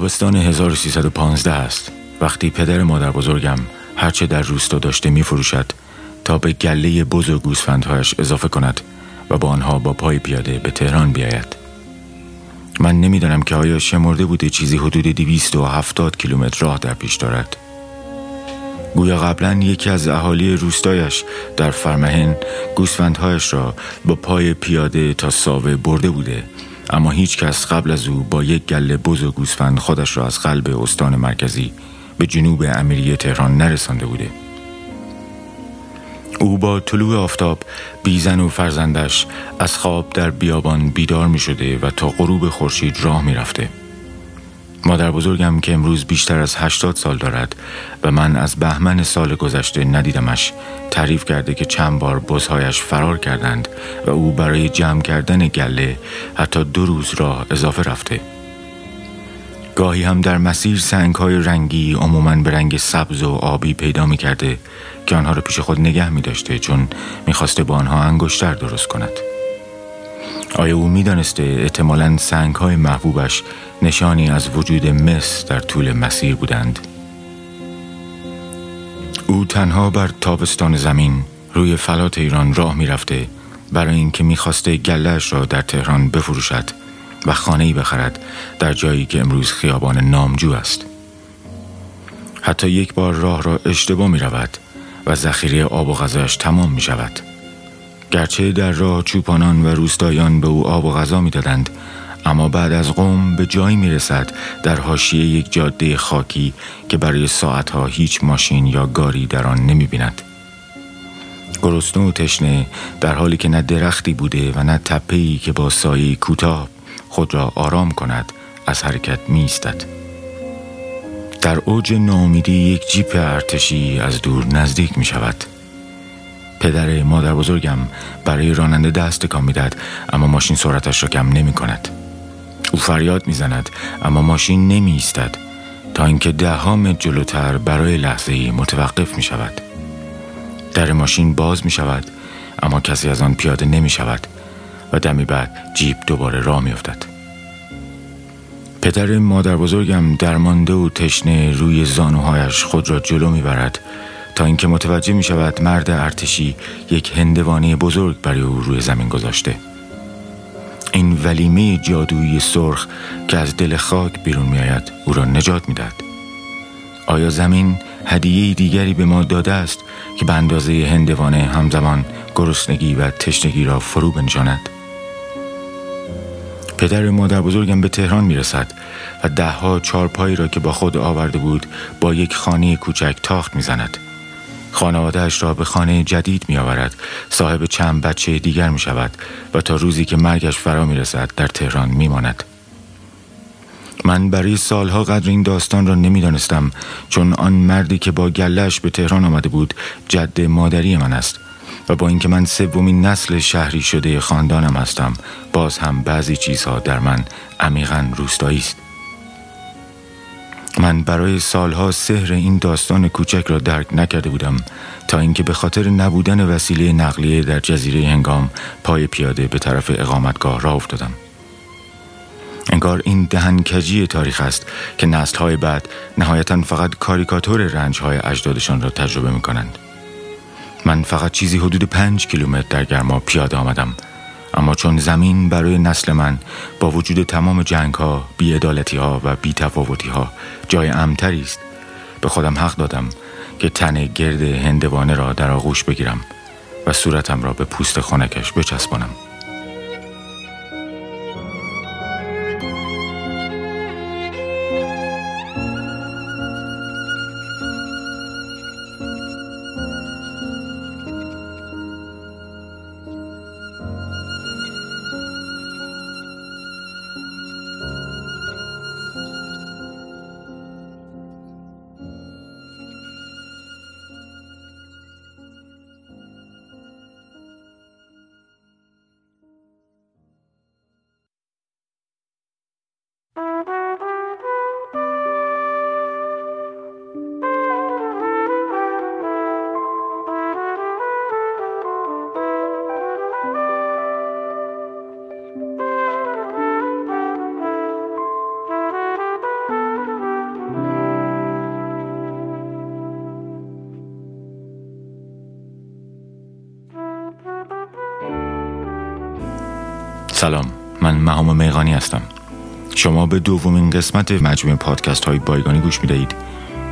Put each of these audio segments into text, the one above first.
تابستان 1315 است. وقتی پدر مادر بزرگم هرچه در روستا داشته می فروشد تا به گله بز و گوسفندهایش اضافه کند و با آنها با پای پیاده به تهران بیاید. من نمی‌دانم که آیا شمرده بوده چیزی حدود 270 کیلومتر راه در پیش دارد. گویا قبلا یکی از اهالی روستایش در فرمهن گوسفندهایش را با پای پیاده تا ساوه برده بوده اما هیچ کس قبل از او با یک گله بز و گوسفند خودش را از قلب استان مرکزی به جنوب امیری تهران نرسانده بوده او با طلوع آفتاب بیزن و فرزندش از خواب در بیابان بیدار می شده و تا غروب خورشید راه می رفته. مادر بزرگم که امروز بیشتر از هشتاد سال دارد و من از بهمن سال گذشته ندیدمش تعریف کرده که چند بار بزهایش فرار کردند و او برای جمع کردن گله حتی دو روز راه اضافه رفته. گاهی هم در مسیر سنگ های رنگی عموما به رنگ سبز و آبی پیدا می کرده که آنها را پیش خود نگه می داشته چون می خواسته با آنها انگشتر درست کند. آیا او می دانسته احتمالا سنگ های محبوبش نشانی از وجود مس در طول مسیر بودند؟ او تنها بر تابستان زمین روی فلات ایران راه می رفته برای اینکه می‌خواسته گلهش را در تهران بفروشد و خانه بخرد در جایی که امروز خیابان نامجو است حتی یک بار راه را اشتباه می رود و ذخیره آب و غذاش تمام می شود گرچه در راه چوپانان و روستایان به او آب و غذا می دادند اما بعد از قوم به جایی می رسد در حاشیه یک جاده خاکی که برای ساعتها هیچ ماشین یا گاری در آن نمی بیند. گرسنه و تشنه در حالی که نه درختی بوده و نه تپهی که با سایه کوتاه خود را آرام کند از حرکت می استد. در اوج ناامیدی یک جیپ ارتشی از دور نزدیک می شود. پدر مادر بزرگم برای راننده دست کام می‌دهد اما ماشین سرعتش را کم نمی کند. او فریاد می‌زند اما ماشین نمی ایستد تا اینکه ده متر جلوتر برای لحظه ای متوقف می شود. در ماشین باز می شود اما کسی از آن پیاده نمی شود و دمی بعد جیب دوباره راه می افتد. پدر مادر بزرگم درمانده و تشنه روی زانوهایش خود را جلو می برد تا اینکه متوجه می شود مرد ارتشی یک هندوانه بزرگ برای او روی زمین گذاشته. این ولیمه جادویی سرخ که از دل خاک بیرون می آید او را نجات می دهد. آیا زمین هدیه دیگری به ما داده است که به اندازه هندوانه همزمان گرسنگی و تشنگی را فرو بنشاند؟ پدر مادر بزرگم به تهران می رسد و دهها چارپایی را که با خود آورده بود با یک خانه کوچک تاخت می زند. خانوادهش را به خانه جدید می آورد صاحب چند بچه دیگر می شود و تا روزی که مرگش فرا می رسد در تهران می ماند. من برای سالها قدر این داستان را نمی‌دانستم چون آن مردی که با گلش به تهران آمده بود جد مادری من است و با اینکه من سومین نسل شهری شده خاندانم هستم باز هم بعضی چیزها در من عمیقا روستایی است من برای سالها سحر این داستان کوچک را درک نکرده بودم تا اینکه به خاطر نبودن وسیله نقلیه در جزیره هنگام پای پیاده به طرف اقامتگاه را افتادم انگار این دهنکجی تاریخ است که نسلهای بعد نهایتا فقط کاریکاتور رنجهای اجدادشان را تجربه می کنند. من فقط چیزی حدود پنج کیلومتر در گرما پیاده آمدم اما چون زمین برای نسل من با وجود تمام جنگ ها، بیعدالتی ها و بیتفاوتی ها جای امتری است به خودم حق دادم که تن گرد هندوانه را در آغوش بگیرم و صورتم را به پوست خانکش بچسبانم. به دومین قسمت مجموعه پادکست های بایگانی گوش می دهید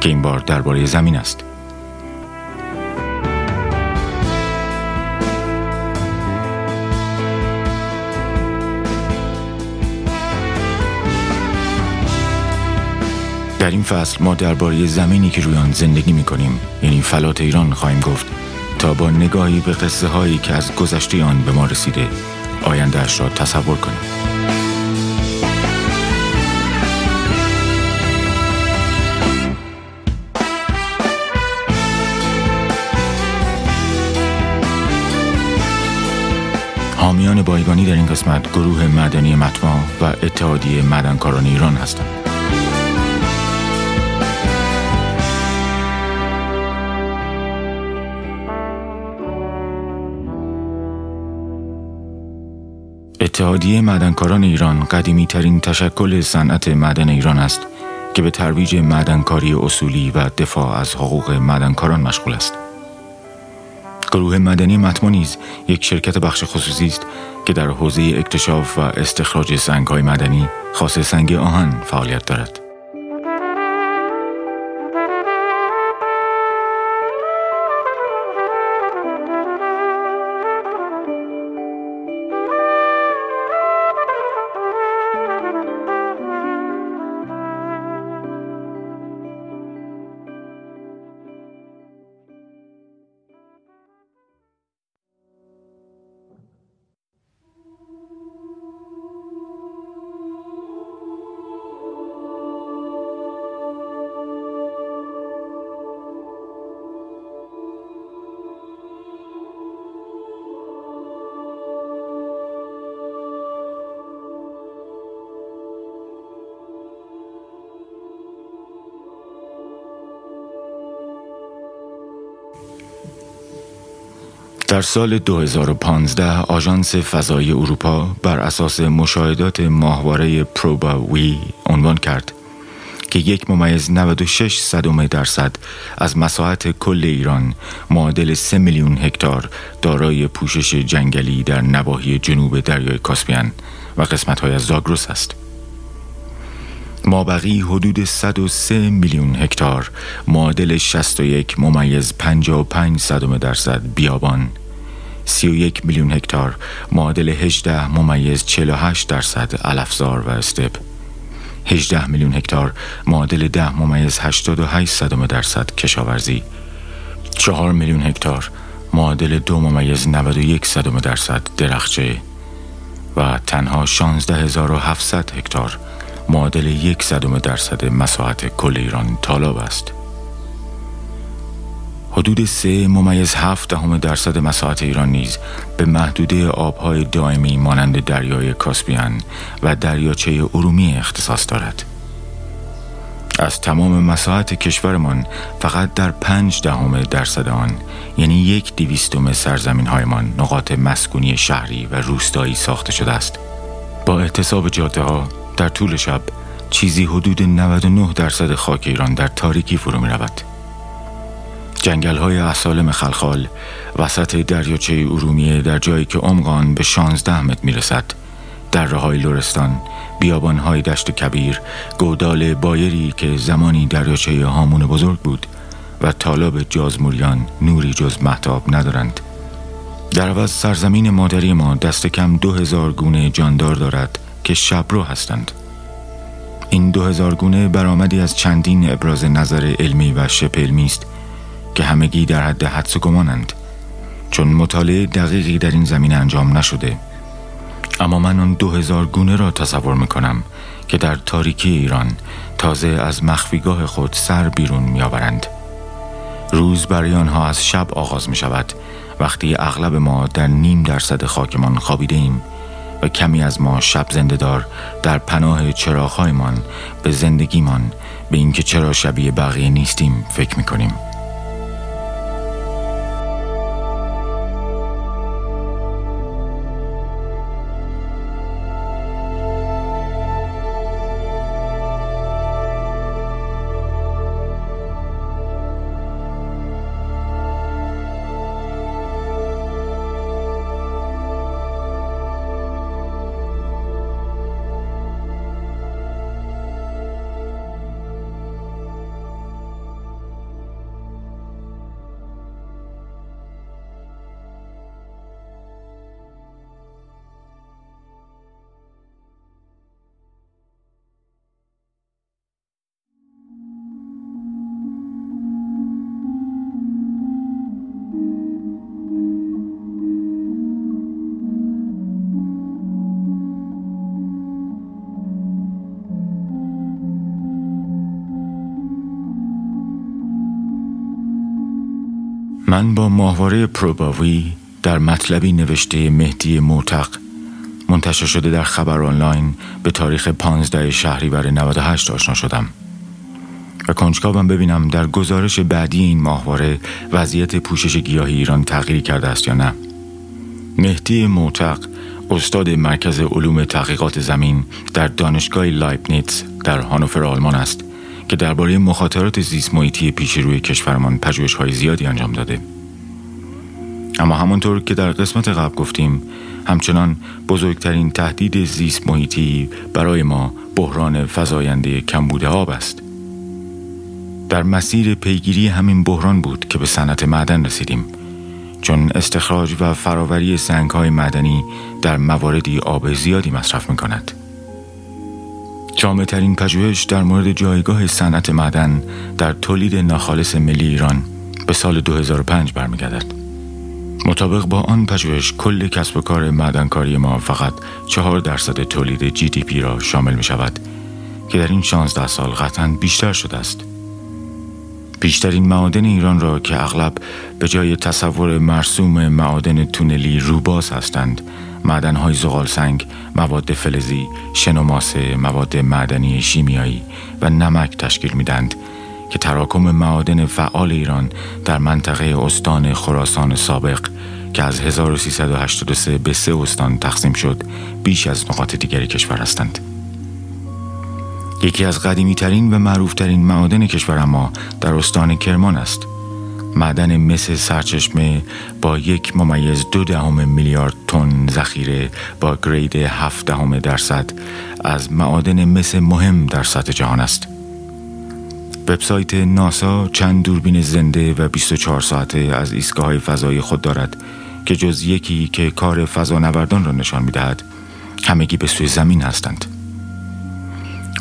که این بار درباره زمین است. در این فصل ما درباره زمینی که روی آن زندگی می کنیم یعنی فلات ایران خواهیم گفت تا با نگاهی به قصه هایی که از گذشته آن به ما رسیده آیندهش را تصور کنیم. حامیان بایگانی در این قسمت گروه مدنی مطمع و اتحادیه مدنکاران ایران هستند. اتحادیه معدنکاران ایران قدیمی ترین تشکل صنعت معدن ایران است که به ترویج معدنکاری اصولی و دفاع از حقوق معدنکاران مشغول است. گروه مدنی مطمع نیز یک شرکت بخش خصوصی است که در حوزه اکتشاف و استخراج سنگهای مدنی خاص سنگ آهن فعالیت دارد. در سال 2015 آژانس فضایی اروپا بر اساس مشاهدات ماهواره پروبا وی عنوان کرد که یک ممیز 96 صدم درصد از مساحت کل ایران معادل 3 میلیون هکتار دارای پوشش جنگلی در نواحی جنوب دریای کاسپیان و قسمت‌های از زاگرس است. مابقی حدود 103 میلیون هکتار معادل 61 ممیز 55 صدم درصد بیابان 31 میلیون هکتار. معادل 18 ممیز 48 درصد علفزار و استپ. 18 میلیون هکتار معادل 10 ممیز 88 صدم درصد کشاورزی. 4 میلیون هکتار معادل 2 ممیز 91 صدم درصد درخچه. و تنها 16700 هکتار معادل یک صدم درصد مساحت کل ایران تالاب است. حدود سه ممیز هفت دهم درصد مساحت ایران نیز به محدوده آبهای دائمی مانند دریای کاسپیان و دریاچه ارومی اختصاص دارد. از تمام مساحت کشورمان فقط در پنج دهم درصد آن یعنی یک دیویستوم سرزمین هایمان نقاط مسکونی شهری و روستایی ساخته شده است. با احتساب جاده ها در طول شب چیزی حدود 99 درصد خاک ایران در تاریکی فرو می رود. جنگل های اصالم خلخال وسط دریاچه ارومیه در جایی که عمقان به 16 متر می رسد در های لورستان بیابان های دشت کبیر گودال بایری که زمانی دریاچه هامون بزرگ بود و طالاب جازموریان نوری جز محتاب ندارند. در عوض سرزمین مادری ما دست کم دو هزار گونه جاندار دارد که شبرو هستند. این دو هزار گونه برآمدی از چندین ابراز نظر علمی و شبه علمی است که همگی در حد حدس و گمانند. چون مطالعه دقیقی در این زمینه انجام نشده. اما من آن دو هزار گونه را تصور می‌کنم که در تاریکی ایران تازه از مخفیگاه خود سر بیرون میآورند. روز برای آنها از شب آغاز می شود وقتی اغلب ما در نیم درصد خاکمان خوابیده ایم و کمی از ما شب زنده دار در پناه چراغهایمان به زندگیمان به اینکه چرا شبیه بقیه نیستیم فکر می کنیم. من با ماهواره پروباوی در مطلبی نوشته مهدی موتق منتشر شده در خبر آنلاین به تاریخ 15 شهریور 98 آشنا شدم و کنجکاوم ببینم در گزارش بعدی این ماهواره وضعیت پوشش گیاهی ایران تغییری کرده است یا نه. مهدی موتق استاد مرکز علوم تحقیقات زمین در دانشگاه لایبنیتس در هانوفر آلمان است. که درباره مخاطرات زیست محیطی پیش روی کشورمان های زیادی انجام داده اما همانطور که در قسمت قبل گفتیم همچنان بزرگترین تهدید زیست محیطی برای ما بحران فزاینده کمبود آب است در مسیر پیگیری همین بحران بود که به صنعت معدن رسیدیم چون استخراج و فراوری سنگ های معدنی در مواردی آب زیادی مصرف می کند. جامع ترین پژوهش در مورد جایگاه صنعت معدن در تولید ناخالص ملی ایران به سال 2005 برمیگردد. مطابق با آن پژوهش کل کسب و کار معدنکاری ما فقط چهار درصد تولید جی دی پی را شامل می شود که در این 16 سال قطعا بیشتر شده است. بیشترین معادن ایران را که اغلب به جای تصور مرسوم معادن تونلی روباز هستند معدنهای زغال سنگ، مواد فلزی، شنوماسه، مواد معدنی شیمیایی و نمک تشکیل میدند که تراکم معادن فعال ایران در منطقه استان خراسان سابق که از 1383 به سه استان تقسیم شد بیش از نقاط دیگری کشور هستند. یکی از قدیمی ترین و معروف ترین معادن کشور ما در استان کرمان است معدن مس سرچشمه با یک ممیز دو دهم میلیارد تن ذخیره با گرید هفت دهم درصد از معادن مس مهم در سطح جهان است. وبسایت ناسا چند دوربین زنده و 24 ساعته از ایستگاه فضایی خود دارد که جز یکی که کار فضانوردان را نشان می‌دهد. همگی به سوی زمین هستند.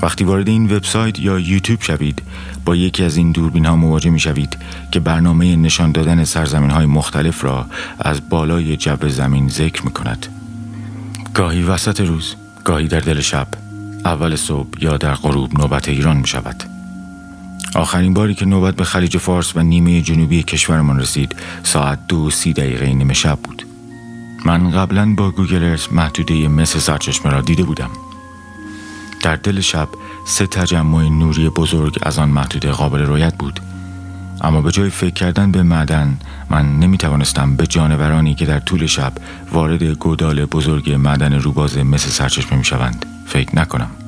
وقتی وارد این وبسایت یا یوتیوب شوید با یکی از این دوربین ها مواجه می شوید که برنامه نشان دادن سرزمین های مختلف را از بالای جو زمین ذکر می کند گاهی وسط روز گاهی در دل شب اول صبح یا در غروب نوبت ایران می شود آخرین باری که نوبت به خلیج فارس و نیمه جنوبی کشورمان رسید ساعت دو سی دقیقه نیمه شب بود. من قبلا با گوگل ارث محدوده مثل سرچشمه را دیده بودم. در دل شب سه تجمع نوری بزرگ از آن محدوده قابل رویت بود. اما به جای فکر کردن به معدن من نمی توانستم به جانورانی که در طول شب وارد گودال بزرگ معدن روباز مثل سرچشمه می شوند فکر نکنم.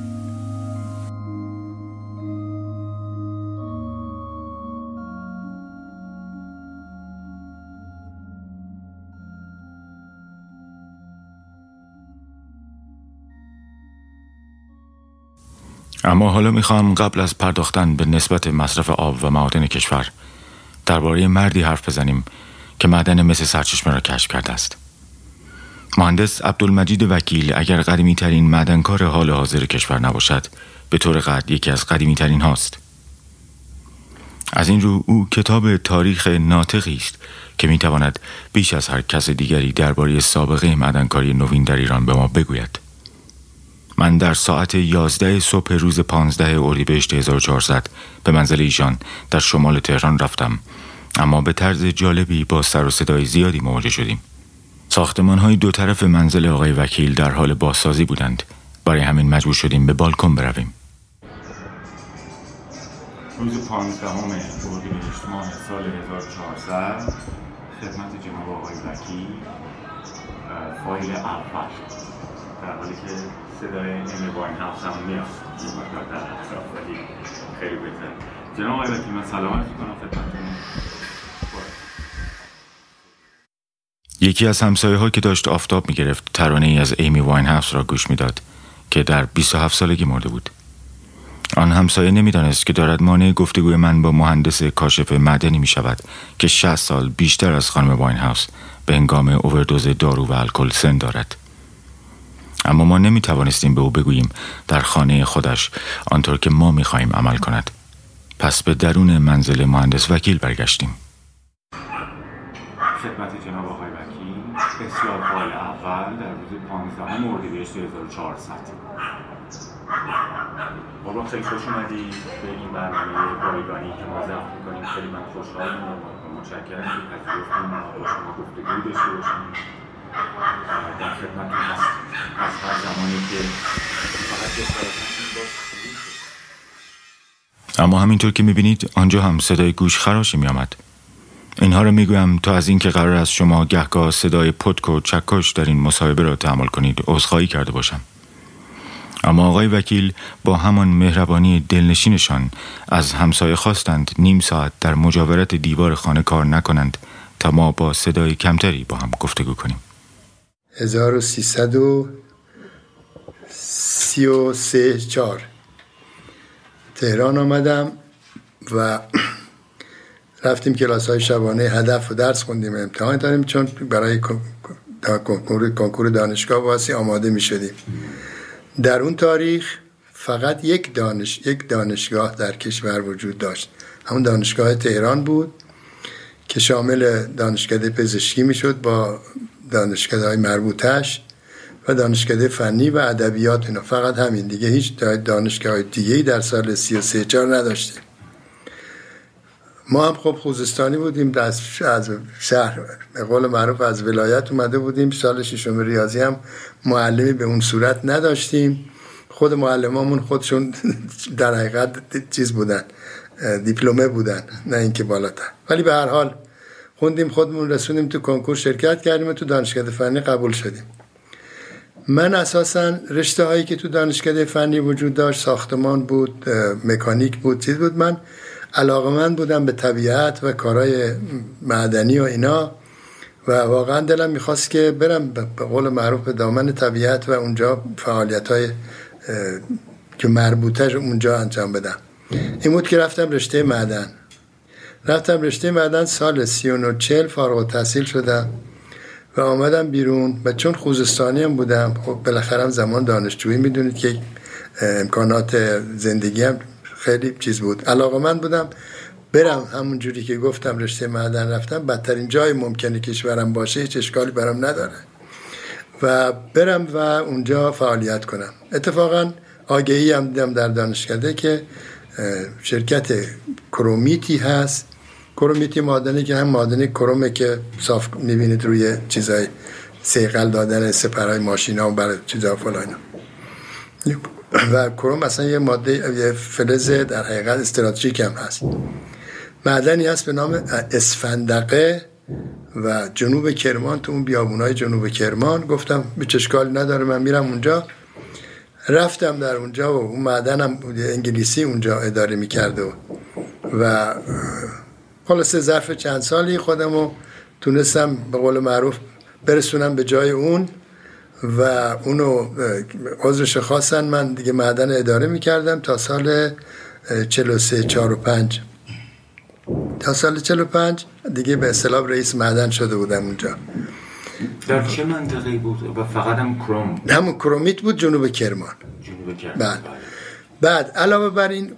اما حالا می‌خواهم قبل از پرداختن به نسبت مصرف آب و معادن کشور درباره مردی حرف بزنیم که معدن مثل سرچشمه را کشف کرده است. مهندس عبدالمجید وکیل اگر قدیمی ترین معدنکار حال حاضر کشور نباشد به طور قد یکی از قدیمی ترین هاست. از این رو او کتاب تاریخ ناطقی است که می‌تواند بیش از هر کس دیگری درباره سابقه معدنکاری نوین در ایران به ما بگوید. من در ساعت 11 صبح روز 15 اردیبهشت 1400 به منزل ایشان در شمال تهران رفتم. اما به طرز جالبی با سر و صدای زیادی مواجه شدیم. ساختمان های دو طرف منزل آقای وکیل در حال بازسازی بودند. برای همین مجبور شدیم به بالکن برویم. روز 15 اردیبهشت ماه سال 1400 خدمت جناب آقای وکیل فایل اول. در حالی که صدای امی واین هاوس هم میاد. در اطراف ولی خیلی بهتر جناب آقای وکیل من سلامت کنم خدمتتون. یکی از همسایه ها که داشت آفتاب می گرفت ترانه ای از ایمی واین هاوس را گوش می‌داد که در 27 سالگی مرده بود. آن همسایه نمی‌دانست که دارد مانع گفتگوی من با مهندس کاشف معدنی می شود که 60 سال بیشتر از خانم واین هاوس به هنگام اووردوز دارو و الکل سن دارد. اما ما نمی توانستیم به او بگوییم در خانه خودش آنطور که ما می خواهیم عمل کند. پس به درون منزل مهندس وکیل برگشتیم. خدمت جناب آقای وکیل. اصلاح فایل اول در روز 15 اردیبهشت 1400 بابا خیلی خوش اومدی. به این برنامه بایگانی که ما ضبط می‌کنیم خیلی من خوشحالم. متشکرم که پذیرفتیم. با شما گفتگو داشته باشیم. در خدمتتون هست که اما همینطور که می‌بینید آنجا هم صدای گوش خراشی میآمد. اینها را می‌گویم تا از اینکه قرار است شما گهگاه صدای پتک و چکش در این مصاحبه را تحمل کنید عذرخواهی کرده باشم. اما آقای وکیل با همان مهربانی دلنشینشان از همسایه خواستند نیم ساعت در مجاورت دیوار خانه کار نکنند تا ما با صدای کمتری با هم گفتگو کنیم. 1333 4 تهران آمدم و رفتیم کلاس های شبانه هدف و درس خوندیم امتحان داریم چون برای کنکور کنکور دانشگاه واسی آماده می شدیم در اون تاریخ فقط یک دانش یک دانشگاه در کشور وجود داشت. همون دانشگاه تهران بود که شامل دانشکده پزشکی می‌شد با دانشکده های مربوطش و دانشکده فنی و ادبیات اینا. فقط همین دیگه هیچ دانشگاه های دیگه در سال 33 چار نداشتیم ما هم خب خوزستانی بودیم از شهر به قول معروف از ولایت اومده بودیم. سال ششم ریاضی هم معلمی به اون صورت نداشتیم. خود معلمامون خودشون در حقیقت چیز بودن دیپلمه بودن نه اینکه بالاتر. ولی به هر حال خوندیم خودمون رسوندیم تو کنکور شرکت کردیم و تو دانشکده فنی قبول شدیم. من اساسا رشته هایی که تو دانشکده فنی وجود داشت ساختمان بود مکانیک بود چیز بود. من علاقه من بودم به طبیعت و کارهای معدنی و اینا و واقعا دلم می‌خواست که برم به قول معروف به دامن طبیعت و اونجا فعالیت های که مربوطه اونجا انجام بدم. این بود که رفتم رشته معدن. رفتم رشته معدن سال سی و چل فارغ تحصیل شدم و آمدم بیرون و چون خوزستانی هم بودم خب بالاخره زمان دانشجویی می‌دونید که امکانات زندگی هم خیلی چیز بود. علاقه من بودم برم همون جوری که گفتم رشته معدن رفتم بدترین جای ممکنه کشورم باشه هیچ اشکالی برام نداره. و برم و اونجا فعالیت کنم. اتفاقا آگهی هم دیدم در دانشکده که شرکت کرومیتی هست. کرومیتی مادنی که هم مادنی کرومه که صاف می‌بینید روی چیزای سیقل دادن سپرهای ماشین ها و برای چیزا فلان و کروم اصلا یه ماده یه فلز در حقیقت استراتژیک هم هست. معدنی هست به نام اسفندقه و جنوب کرمان تو اون بیابونای جنوب کرمان. گفتم به چشکال نداره من میرم اونجا. رفتم در اونجا و اون معدنم انگلیسی اونجا اداره می‌کرده و, و خلاصه ظرف چند سالی خودم رو تونستم به قول معروف برسونم به جای اون و اونو عذرش خواستن من دیگه معدن اداره می‌کردم تا سال 43 4 و 5 تا سال 45 دیگه به اصطلاح رئیس معدن شده بودم اونجا. در چه منطقه بود؟ و فقط هم کروم همون کرومیت بود جنوب کرمان. جنوب کرمان. بعد. بعد علاوه بر این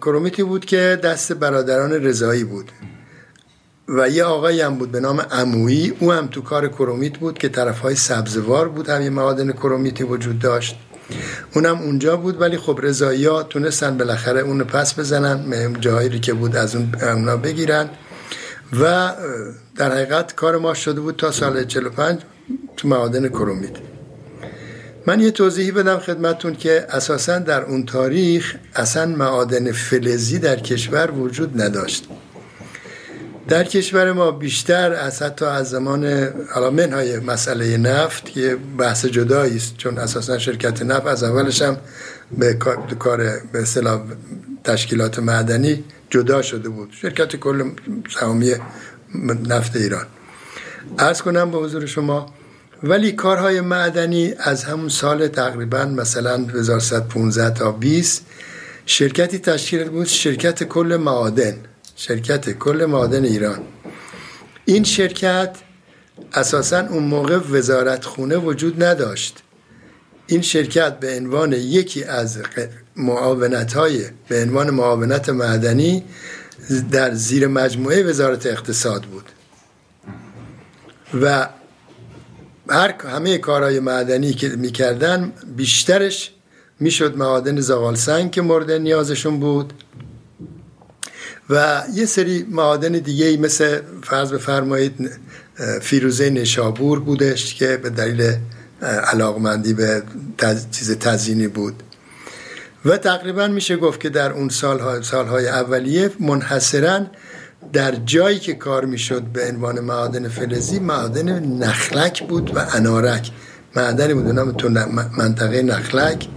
کرومیتی بود که دست برادران رضایی بود. و یه آقایی هم بود به نام امویی او هم تو کار کرومیت بود که طرف های سبزوار بود. هم یه معادن کرومیتی وجود داشت. اونم اونجا بود ولی خب رضایی ها تونستن بالاخره اونو پس بزنن مهم جایی که بود از اون اونا بگیرن. و در حقیقت کار ما شده بود تا سال 45 تو معادن کرومیت من یه توضیحی بدم خدمتون که اساسا در اون تاریخ اصلا معادن فلزی در کشور وجود نداشت. در کشور ما بیشتر از حتی از زمان منهای مسئله نفت که بحث جدایی است چون اساسا شرکت نفت از اولش هم به کار به اصطلاح تشکیلات معدنی جدا شده بود. شرکت کل سهامی نفت ایران. ارز کنم به حضور شما ولی کارهای معدنی از همون سال تقریبا مثلا 1115 تا 20 شرکتی تشکیل بود شرکت کل معادن شرکت کل معادن ایران. این شرکت اساسا اون موقع وزارت خونه وجود نداشت. این شرکت به عنوان یکی از معاونت های به عنوان معاونت معدنی در زیر مجموعه وزارت اقتصاد بود. و هر همه کارهای معدنی که می‌کردن بیشترش می‌شد معادن زغال سنگ که مورد نیازشون بود. و یه سری معادن دیگه مثل فرض بفرمایید فیروزه نشابور بودش که به دلیل علاقمندی به چیز تزینی بود. و تقریبا میشه گفت که در اون سالهای, سالهای اولیه منحصرا در جایی که کار می‌شد به عنوان معادن فلزی معادن نخلک بود و انارک. معدنی بود نام تو منطقه نخلک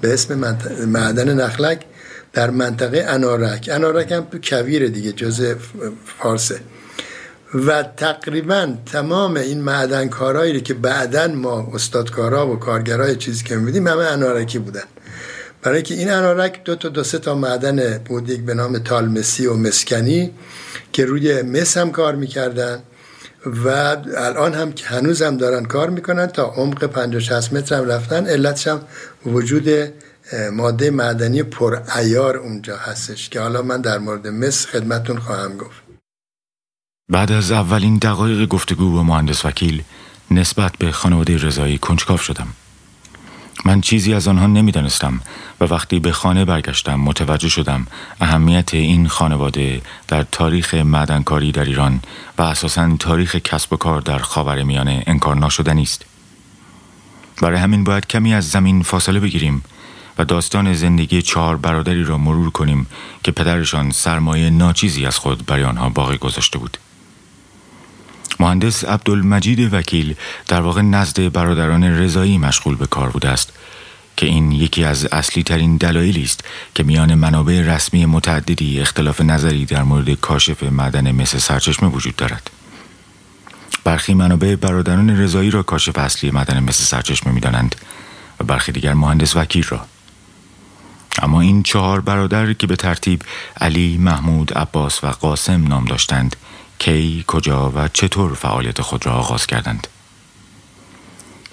به اسم معدن نخلک در منطقه انارک. انارک هم تو کویر دیگه جز فارسه. و تقریبا تمام این معدنکارهایی که بعدا ما استادکارا و کارگرای چیزی که میدیم همه انارکی بودن. برای که این انارک دو تا دو سه تا معدن بود یک به نام تالمسی و مسکنی که روی مس هم کار می‌کردن و الان هم که هنوز هم دارن کار می‌کنن تا عمق 50 60 متر هم رفتن. علتش هم وجود ماده معدنی پر ایار اونجا هستش که حالا من در مورد مس خدمتون خواهم گفت. بعد از اولین دقایق گفتگو با مهندس وکیل نسبت به خانواده رضایی کنجکاف شدم. من چیزی از آنها نمی‌دانستم و وقتی به خانه برگشتم متوجه شدم اهمیت این خانواده در تاریخ معدنکاری در ایران و اساسا تاریخ کسب و کار در خاور میانه انکار ناشدنی است برای همین باید کمی از زمین فاصله بگیریم و داستان زندگی چهار برادری را مرور کنیم که پدرشان سرمایه ناچیزی از خود برای آنها باقی گذاشته بود. مهندس عبدالمجید وکیل در واقع نزد برادران رضایی مشغول به کار بوده است که این یکی از اصلی ترین دلایلی است که میان منابع رسمی متعددی اختلاف نظری در مورد کاشف معدن مثل سرچشمه وجود دارد. برخی منابع برادران رضایی را کاشف اصلی معدن مثل سرچشمه می‌دانند و برخی دیگر مهندس وکیل را. اما این چهار برادر که به ترتیب علی، محمود، عباس و قاسم نام داشتند کی، کجا و چطور فعالیت خود را آغاز کردند؟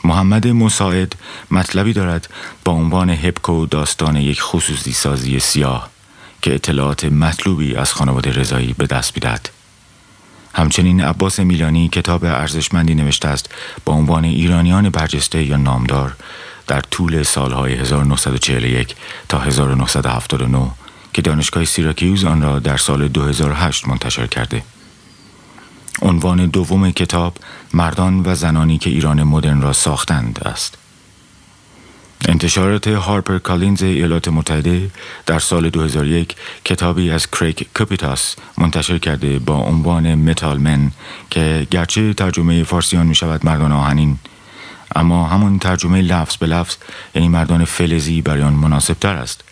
محمد مساعد مطلبی دارد با عنوان هبکو داستان یک خصوصی سازی سیاه که اطلاعات مطلوبی از خانواده رضایی به دست بیدد. همچنین عباس میلانی کتاب ارزشمندی نوشته است با عنوان ایرانیان برجسته یا نامدار در طول سالهای 1941 تا 1979 که دانشگاه سیراکیوز آن را در سال 2008 منتشر کرده. عنوان دوم کتاب مردان و زنانی که ایران مدرن را ساختند است. انتشارات هارپر کالینز ایالات متحده در سال 2001 کتابی از کریک کپیتاس منتشر کرده با عنوان متال من که گرچه ترجمه فارسیان می شود مردان آهنین اما همون ترجمه لفظ به لفظ یعنی مردان فلزی برای آن مناسب تر است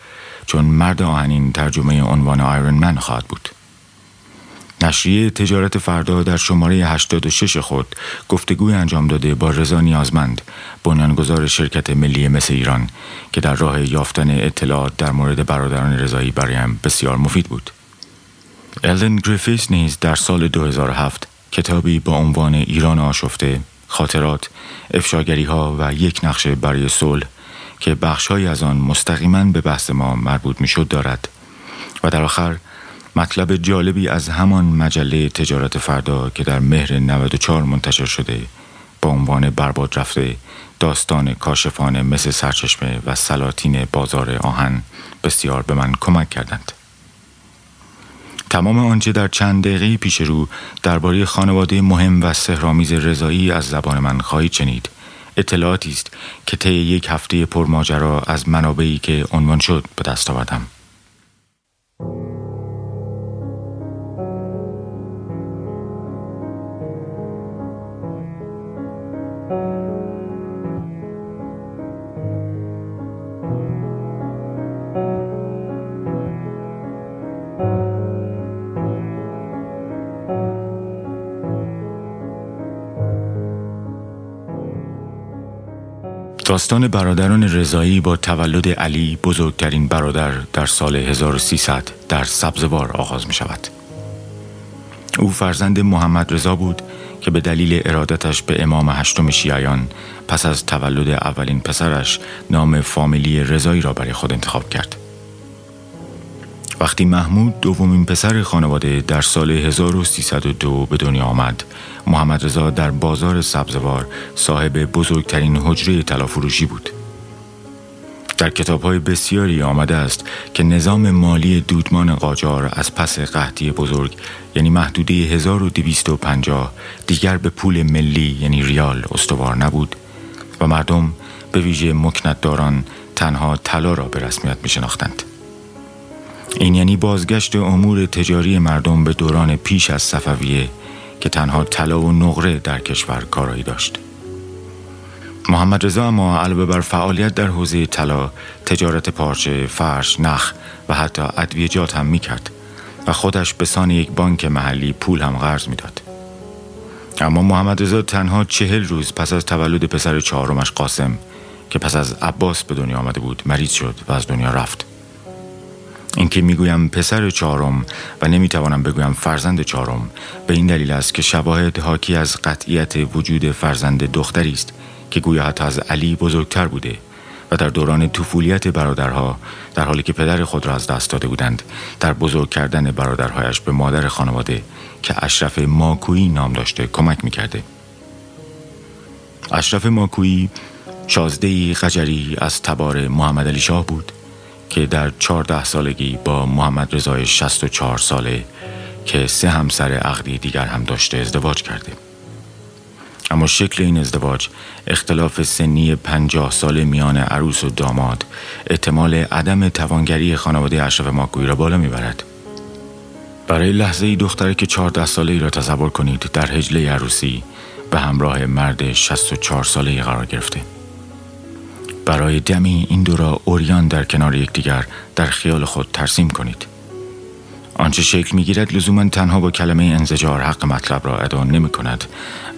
چون مرد آهنین ترجمه عنوان آیرن من خواهد بود. نشریه تجارت فردا در شماره 86 خود گفتگوی انجام داده با رضا نیازمند بنیانگذار شرکت ملی مثل ایران که در راه یافتن اطلاعات در مورد برادران رضایی برایم بسیار مفید بود. الدن گریفیس نیز در سال 2007 کتابی با عنوان ایران آشفته خاطرات افشاگری ها و یک نقشه برای صلح که بخشهایی از آن مستقیما به بحث ما مربوط می‌شد دارد و در آخر مطلب جالبی از همان مجله تجارت فردا که در مهر 94 منتشر شده با عنوان برباد رفته داستان کاشفان مثل سرچشمه و سلاطین بازار آهن بسیار به من کمک کردند. تمام آنچه در چند دقیقه پیش رو درباره خانواده مهم و سهرامیز رضایی از زبان من خواهید شنید اطلاعاتی است که طی یک هفته پرماجرا از منابعی که عنوان شد به دست آوردم داستان برادران رضایی با تولد علی بزرگترین برادر در سال 1300 در سبزوار آغاز می شود. او فرزند محمد رضا بود که به دلیل ارادتش به امام هشتم شیعیان پس از تولد اولین پسرش نام فامیلی رضایی را برای خود انتخاب کرد. وقتی محمود دومین پسر خانواده در سال 1302 به دنیا آمد محمد رضا در بازار سبزوار صاحب بزرگترین حجره تلافروشی بود در کتاب های بسیاری آمده است که نظام مالی دودمان قاجار از پس قحطی بزرگ یعنی محدوده 1250 دیگر به پول ملی یعنی ریال استوار نبود و مردم به ویژه مکنتداران تنها طلا را به رسمیت می شناختند. این یعنی بازگشت امور تجاری مردم به دوران پیش از صفویه که تنها طلا و نقره در کشور کارایی داشت. محمد رضا اما علاوه بر فعالیت در حوزه طلا، تجارت پارچه، فرش، نخ و حتی ادویجات هم می‌کرد و خودش به سان یک بانک محلی پول هم قرض می‌داد. اما محمد رضا تنها چهل روز پس از تولد پسر چهارمش قاسم که پس از عباس به دنیا آمده بود مریض شد و از دنیا رفت. اینکه می‌گویم پسر چهارم و نمی‌توانم بگویم فرزند چهارم به این دلیل است که شواهد حاکی از قطعیت وجود فرزند دختری است که گویا حتی از علی بزرگتر بوده و در دوران طفولیت برادرها در حالی که پدر خود را از دست داده بودند در بزرگ کردن برادرهایش به مادر خانواده که اشرف ماکویی نام داشته کمک می‌کرده. اشرف ماکویی شازده قجری از تبار محمد علی شاه بود. که در چهارده سالگی با محمد رضای 64 ساله که سه همسر عقدی دیگر هم داشته ازدواج کرده اما شکل این ازدواج اختلاف سنی پنجاه سال میان عروس و داماد احتمال عدم توانگری خانواده اشرف ماکوی را بالا می‌برد. برای لحظه ای دختره که چهارده ساله ای را تصور کنید در هجله عروسی به همراه مرد 64 ساله ای قرار گرفته برای دمی این دو را اوریان در کنار یکدیگر در خیال خود ترسیم کنید. آنچه شکل می‌گیرد لزوما تنها با کلمه انزجار حق مطلب را ادا نمی کند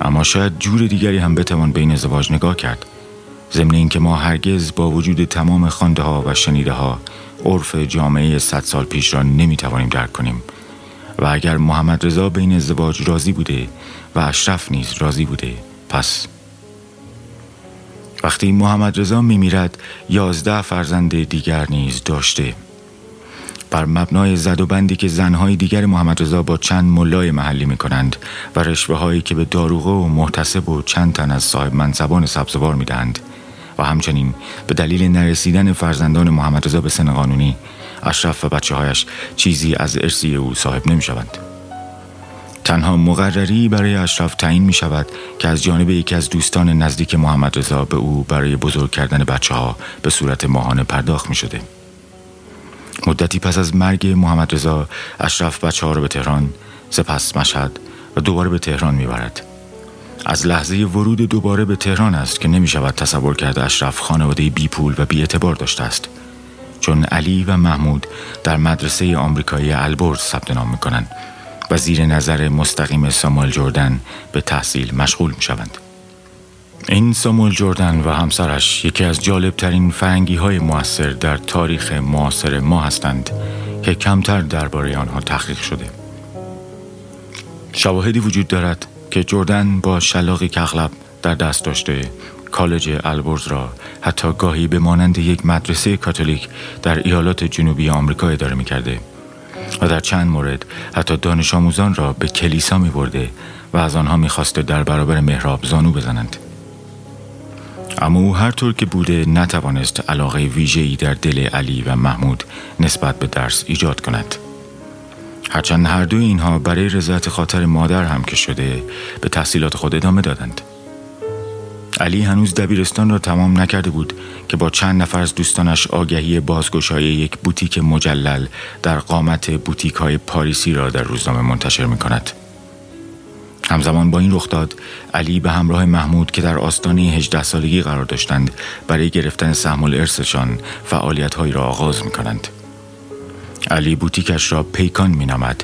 اما شاید جور دیگری هم بتوان به این ازدواج نگاه کرد. ضمن اینکه ما هرگز با وجود تمام خانده ها و شنیده ها عرف جامعه صد سال پیش را نمی توانیم درک کنیم. و اگر محمد رضا به این ازدواج راضی بوده و اشرف نیز راضی بوده پس وقتی محمد رضا می میرد یازده فرزند دیگر نیز داشته بر مبنای زد و بندی که زنهای دیگر محمد رضا با چند ملای محلی می کنند و رشوه هایی که به داروغه و محتسب و چند تن از صاحب منصبان سبزوار می دهند و همچنین به دلیل نرسیدن فرزندان محمد رضا به سن قانونی اشرف و بچه هایش چیزی از ارسی او صاحب نمی شوند. تنها مقرری برای اشرف تعیین می شود که از جانب یکی از دوستان نزدیک محمد رضا به او برای بزرگ کردن بچه ها به صورت ماهانه پرداخت می شده. مدتی پس از مرگ محمد رضا اشرف بچه ها را به تهران سپس مشهد و دوباره به تهران می‌برد. از لحظه ورود دوباره به تهران است که نمی شود تصور کرد اشرف خانواده بی پول و بی اعتبار داشته است. چون علی و محمود در مدرسه آمریکایی البرز ثبت نام می‌کنند. و زیر نظر مستقیم ساموئل جردن به تحصیل مشغول می شوند. این ساموئل جردن و همسرش یکی از جالبترین فرنگی های موثر در تاریخ معاصر ما هستند که کمتر درباره آنها تحقیق شده. شواهدی وجود دارد که جردن با شلاقی کخلب در دست داشته کالج البرز را حتی گاهی به مانند یک مدرسه کاتولیک در ایالات جنوبی آمریکا اداره می کرده و در چند مورد حتی دانش آموزان را به کلیسا می برده و از آنها می خواسته در برابر محراب زانو بزنند. اما او هر طور که بوده نتوانست علاقه ویژه‌ای در دل علی و محمود نسبت به درس ایجاد کند. هرچند هر دو اینها برای رضایت خاطر مادر هم که شده به تحصیلات خود ادامه دادند. علی هنوز دبیرستان را تمام نکرده بود که با چند نفر از دوستانش آگهی بازگشایی یک بوتیک مجلل در قامت بوتیک های پاریسی را در روزنامه منتشر می کند. همزمان با این رخ داد علی به همراه محمود که در آستانه 18 سالگی قرار داشتند برای گرفتن سهم الارثشان فعالیتهایی را آغاز می کنند. علی بوتیکش را پیکان می نامد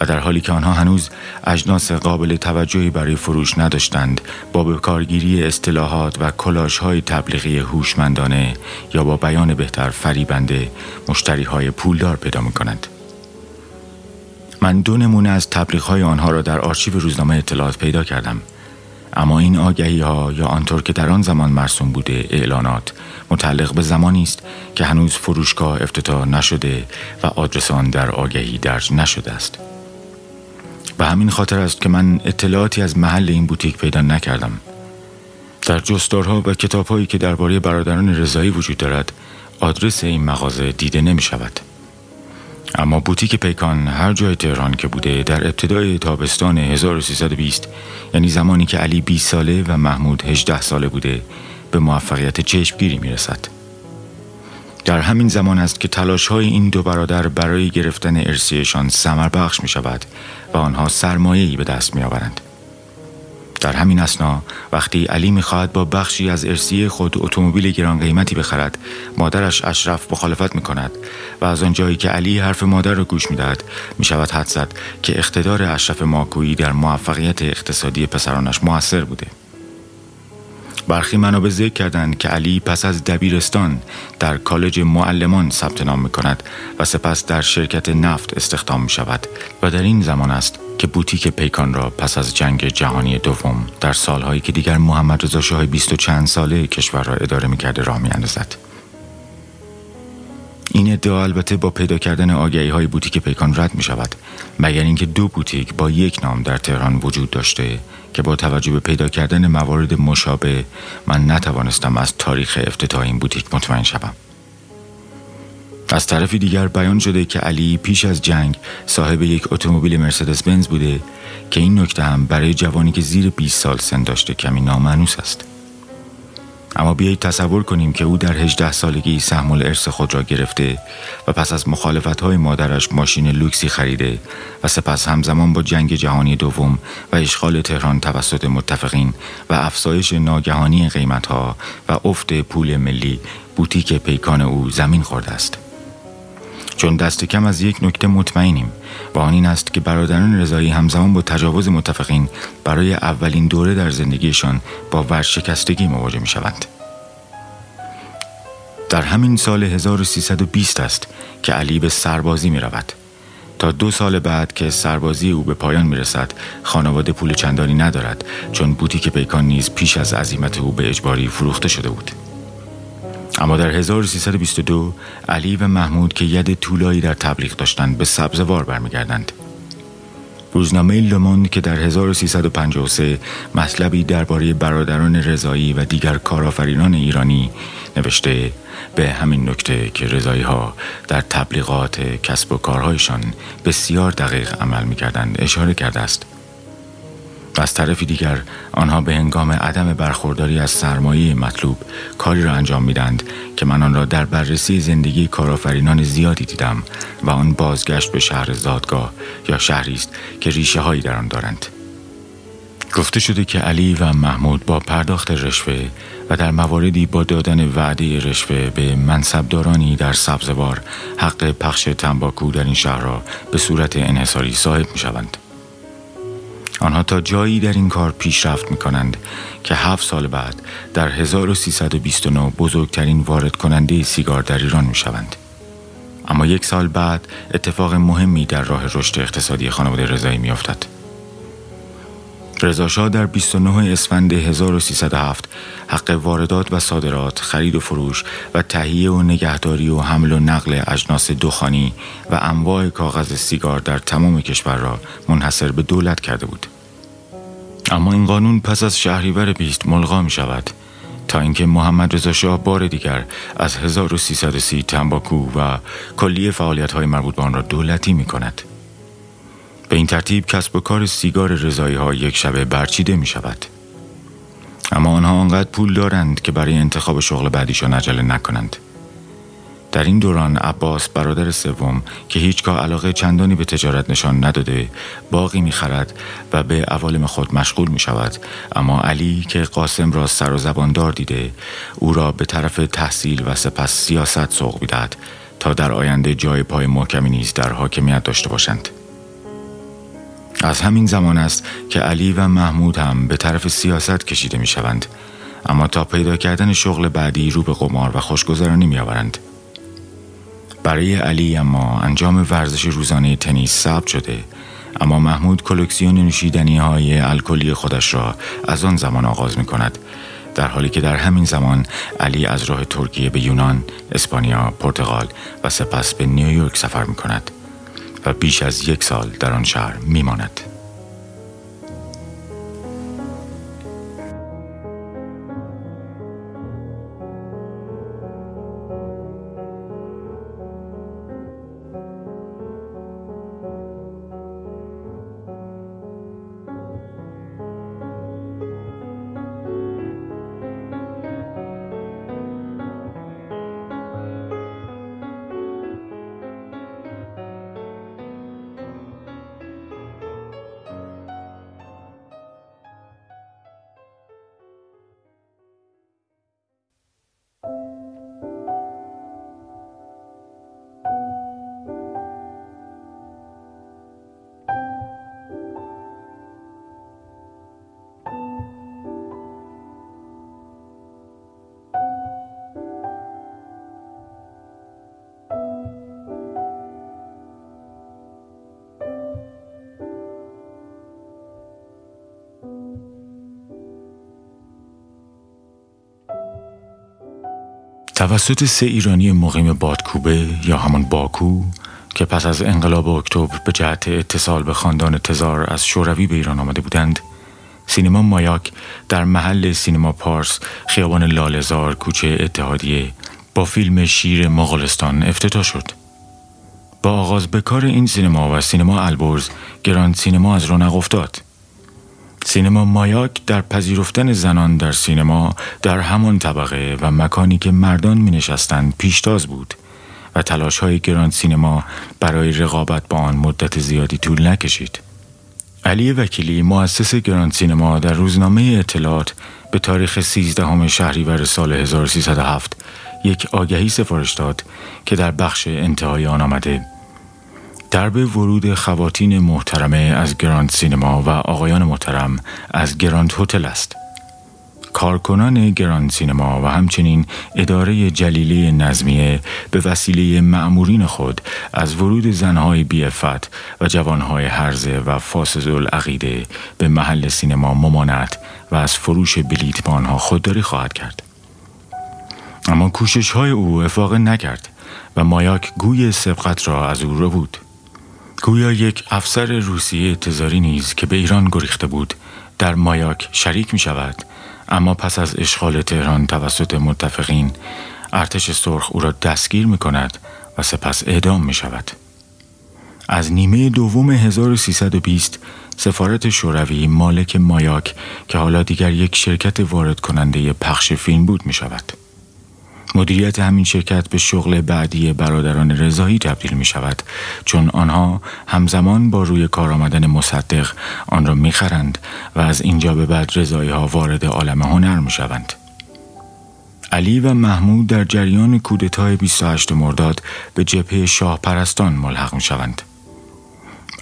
و در حالی که آنها هنوز اجناس قابل توجهی برای فروش نداشتند با به کارگیری اصطلاحات و کلاش های تبلیغی هوشمندانه یا با بیان بهتر فریبنده مشتری های پولدار پیدا می کنند. من دو نمونه از تبلیغ های آنها را در آرشیو روزنامه اطلاعات پیدا کردم اما این آگهی ها یا آنطور که در آن زمان مرسوم بوده اعلانات متعلق به زمانی است که هنوز فروشگاه افتتاح نشده و آدرس آن در آگهی درج نشده است به همین خاطر است که من اطلاعاتی از محل این بوتیک پیدا نکردم در جستارها و کتابهایی که درباره برادران رضایی وجود دارد آدرس این مغازه دیده نمی شود. اما بوتیک پیکان هر جای تهران که بوده در ابتدای تابستان 1320 یعنی زمانی که علی 20 ساله و محمود 18 ساله بوده به موفقیت چشمگیری می رسد. در همین زمان است که تلاش های این دو برادر برای گرفتن ارسیشان سمر بخش می شود و آنها سرمایه‌ای به دست می آورند. در همین اسنا وقتی علی می‌خواهد با بخشی از ارسیه خود اتومبیل گران قیمتی بخرد مادرش اشرف مخالفت می‌کند و از آنجایی که علی حرف مادر را گوش می‌دهد می‌شود حد زد که اقتدار اشرف ماکویی در موفقیت اقتصادی پسرانش موثر بوده برخی منابع ذکر کردند که علی پس از دبیرستان در کالج معلمان ثبت نام می کند و سپس در شرکت نفت استخدام می شود و در این زمان است که بوتیک پیکان را پس از جنگ جهانی دوم در سالهایی که دیگر محمد رضا شاه بیست و چند ساله کشور را اداره می کرده راه می. این ادعا البته با پیدا کردن آگهی های بوتیک پیکان رد می شود مگر اینکه دو بوتیک با یک نام در تهران وجود داشته که با توجه به پیدا کردن موارد مشابه من نتوانستم از تاریخ افتتاح این بوتیک مطمئن شوم. از طرفی دیگر بیان شده که علی پیش از جنگ صاحب یک اتومبیل مرسدس بنز بوده که این نکته هم برای جوانی که زیر 20 سال سن داشته کمی نامعنوس است. اما بیایید تصور کنیم که او در 18 سالگی سهم ارث خود را گرفته و پس از مخالفت های مادرش ماشین لوکسی خریده و سپس همزمان با جنگ جهانی دوم و اشغال تهران توسط متفقین و افزایش ناگهانی قیمتها و افت پول ملی بوتیک پیکان او زمین خورده است. چون دست کم از یک نکته مطمئنیم و آن این است که برادران رضایی همزمان با تجاوز متفقین برای اولین دوره در زندگیشان با ورشکستگی مواجه می شوند. در همین سال 1320 است که علی به سربازی می رود. تا دو سال بعد که سربازی او به پایان می رسد خانواده پول چندانی ندارد چون بوتیک پیکان نیز پیش از عزیمت او به اجباری فروخته شده بود. اما در 1322 علی و محمود که ید طولایی در تبلیغ داشتند به سبزوار برمیگردند. روزنامه لوموند که در 1353 مطلبی درباره برادران رضایی و دیگر کارآفرینان ایرانی نوشته به همین نکته که رضایی ها در تبلیغات کسب و کارهایشان بسیار دقیق عمل می کردند اشاره کرده است. از طرف دیگر آنها به هنگام عدم برخورداری از سرمایه مطلوب کاری را انجام میدند که من آن را در بررسی زندگی کارآفرینان زیادی دیدم و آن بازگشت به شهر زادگاه یا شهری است که ریشه هایی در آن دارند گفته شده که علی و محمود با پرداخت رشوه و در مواردی با دادن وعده رشوه به منصبدارانی در سبزوار حق پخش تنباکو در این شهر را به صورت انحصاری صاحب می شوند. آنها تا جایی در این کار پیشرفت می کنند که هفت سال بعد در 1329 بزرگترین وارد کننده سیگار در ایران می شوند. اما یک سال بعد اتفاق مهمی در راه رشد اقتصادی خانواده رضایی می افتد. رضاشاه در 29 اسفند 1307 حق واردات و صادرات، خرید و فروش و تهیه و نگهداری و حمل و نقل اجناس دخانی و انواع کاغذ سیگار در تمام کشور را منحصر به دولت کرده بود. اما این قانون پس از شهریور بیست ملغا می شود تا اینکه محمد رضا شاه بار دیگر از 1330 تنباکو و کلیه فعالیت های مربوط به آن را دولتی می کند. به این ترتیب کسب و کار سیگار رضایی ها یک شبه برچیده می شود. اما آنها آنقدر پول دارند که برای انتخاب شغل بعدیشان عجله نکنند. در این دوران عباس برادر سوم که هیچگاه علاقه چندانی به تجارت نشان نداده باقی می‌خرد و به عوالم خود مشغول می شود اما علی که قاسم را سر و زباندار دیده او را به طرف تحصیل و سپس سیاست سوق می‌دهد تا در آینده جای پای محکمی نیز در حاکمیت داشته باشند از همین زمان است که علی و محمود هم به طرف سیاست کشیده می شوند اما تا پیدا کردن شغل بعدی رو به قمار و خوشگذرانی می آورند. برای علی اما انجام ورزش روزانه تنیس ثبت شده. اما محمود کلکسیون نوشیدنی های الکلی خودش را از آن زمان آغاز می کند در حالی که در همین زمان علی از راه ترکیه به یونان، اسپانیا، پرتغال و سپس به نیویورک سفر می کند و بیش از یک سال در آن شهر می توسط سه ایرانی مقیم بادکوبه یا همون باکو که پس از انقلاب اکتبر به جهت اتصال به خاندان تزار از شوروی به ایران آمده بودند سینما مایاک در محل سینما پارس خیابان لالزار کوچه اتحادیه با فیلم شیر مغولستان افتتاح شد. با آغاز به کار این سینما و سینما البرز گراند سینما از رونق افتاد. سینما مایاک در پذیرفتن زنان در سینما در همان طبقه و مکانی که مردان می نشستند پیشتاز بود و تلاش های گراند سینما برای رقابت با آن مدت زیادی طول نکشید. علی وکیلی مؤسس گراند سینما در روزنامه اطلاعات به تاریخ 13 شهریور سال 1307 یک آگهی سفارش داد که در بخش انتهای آن آمده درب ورود خواتین محترمه از گراند سینما و آقایان محترم از گراند هتل است. کارکنان گراند سینما و همچنین اداره جلیلی نظمیه به وسیله معمورین خود از ورود زنهای بیفت و جوانهای هرزه و فاسد العقیده به محل سینما ممانعت و از فروش بلیت به آنها خودداری خواهد کرد. اما کوشش های او افاقه نکرد و مایاک گوی سبقت را از او رو بود. گویا یک افسر روسیه تزاری نیز که به ایران گریخته بود در مایاک شریک می شود اما پس از اشغال تهران توسط متفقین ارتش سرخ او را دستگیر می کند و سپس اعدام می شود. از نیمه دوم 1320 سفارت شوروی مالک مایاک که حالا دیگر یک شرکت وارد کننده پخش فیلم بود می شود. مدیریت همین شرکت به شغل بعدی برادران رضایی تبدیل می شود چون آنها همزمان با روی کار آمدن مصدق آن را می خرند و از اینجا به بعد رضایی ها وارد عالم هنر می شوند. علی و محمود در جریان کودتای 28 مرداد به جبهه شاه پرستان ملحق می شوند.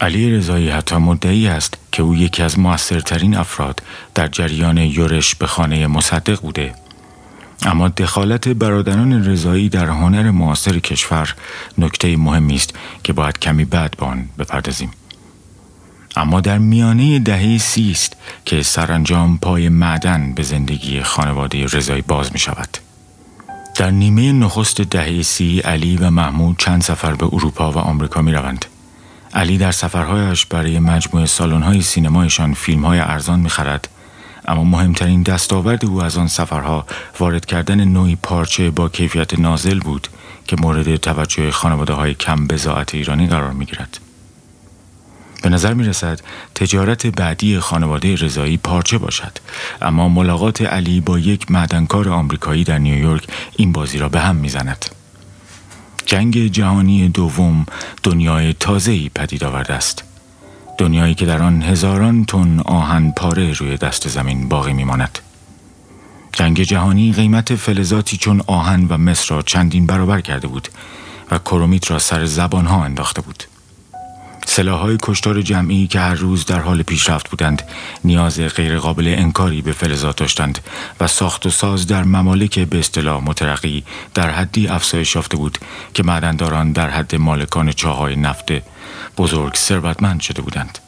علی رضایی حتی مدعی است که او یکی از موثرترین افراد در جریان یورش به خانه مصدق بوده اما دخالت برادران رضایی در هنر معاصر کشور نکته مهمی است که باید کمی بعد به آن بپردازیم اما در میانه دهه سی است که سرانجام پای معدن به زندگی خانواده رضایی باز می شود در نیمه نخست دهه سی علی و محمود چند سفر به اروپا و آمریکا می روند. علی در سفرهایش برای مجموعه سالن‌های سینمایشان فیلم‌های ارزان می‌خرد اما مهمترین دستاورد او از آن سفرها وارد کردن نوعی پارچه با کیفیت نازل بود که مورد توجه خانواده های کم بزاعت ایرانی قرار می گیرد. به نظر می رسد تجارت بعدی خانواده رضایی پارچه باشد اما ملاقات علی با یک معدنکار آمریکایی در نیویورک این بازی را به هم می زند. جنگ جهانی دوم دنیای تازه‌ای پدید آورده است دنیایی که در آن هزاران تن آهن پاره روی دست زمین باقی میماند. جنگ جهانی قیمت فلزاتی چون آهن و مصر را چندین برابر کرده بود و کرومیت را سر زبانها انداخته بود. سلاحهای کشتار جمعی که هر روز در حال پیشرفت بودند نیاز غیرقابل انکاری به فلزات داشتند و ساخت و ساز در ممالک به اصطلاح مترقی در حدی افزایش یافته بود که معدنداران در حد مالکان چاهای نفت بزرگ ثروتمند شده بودند.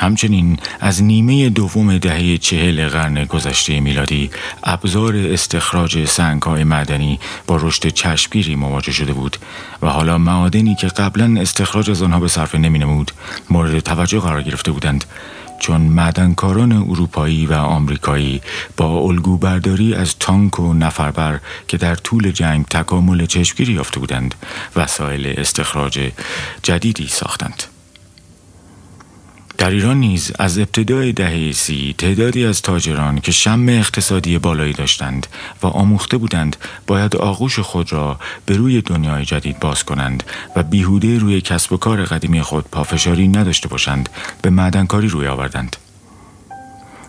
همچنین از نیمه دوم دهه چهل قرن گذشته میلادی ابزار استخراج سنگ های معدنی با رشد چشمگیری مواجه شده بود و حالا معادنی که قبلا استخراج از آنها به صرفه نمی نمود مورد توجه قرار گرفته بودند. چون معدنکاران اروپایی و آمریکایی با الگو برداری از تانک و نفربر که در طول جنگ تکامل چشمگیری یافته بودند وسایل استخراج جدیدی ساختند. در ایران نیز از ابتدای دهه سی تعدادی از تاجران که شم اقتصادی بالایی داشتند و آموخته بودند باید آغوش خود را به روی دنیای جدید باز کنند و بیهوده روی کسب و کار قدیمی خود پافشاری نداشته باشند به معدنکاری روی آوردند.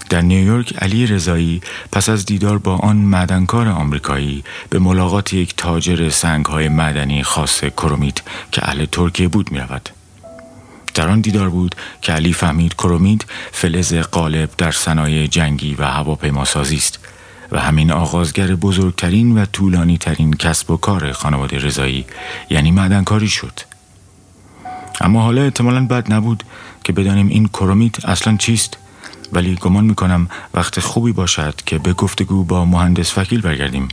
در نیویورک علی رضایی پس از دیدار با آن معدنکار آمریکایی به ملاقات یک تاجر سنگهای معدنی خاص کرومیت که اهل ترکیه بود می رود. در آن دیدار بود که علی فهمید کرومید فلز غالب در صنایع جنگی و هواپیماسازی است و همین آغازگر بزرگترین و طولانی ترین کسب و کار خانواده رضایی یعنی معدنکاری شد. اما حالا احتمالا بد نبود که بدانیم این کرومیت اصلا چیست. ولی گمان می‌کنم وقت خوبی باشد که به گفتگو با مهندس وکیل برگردیم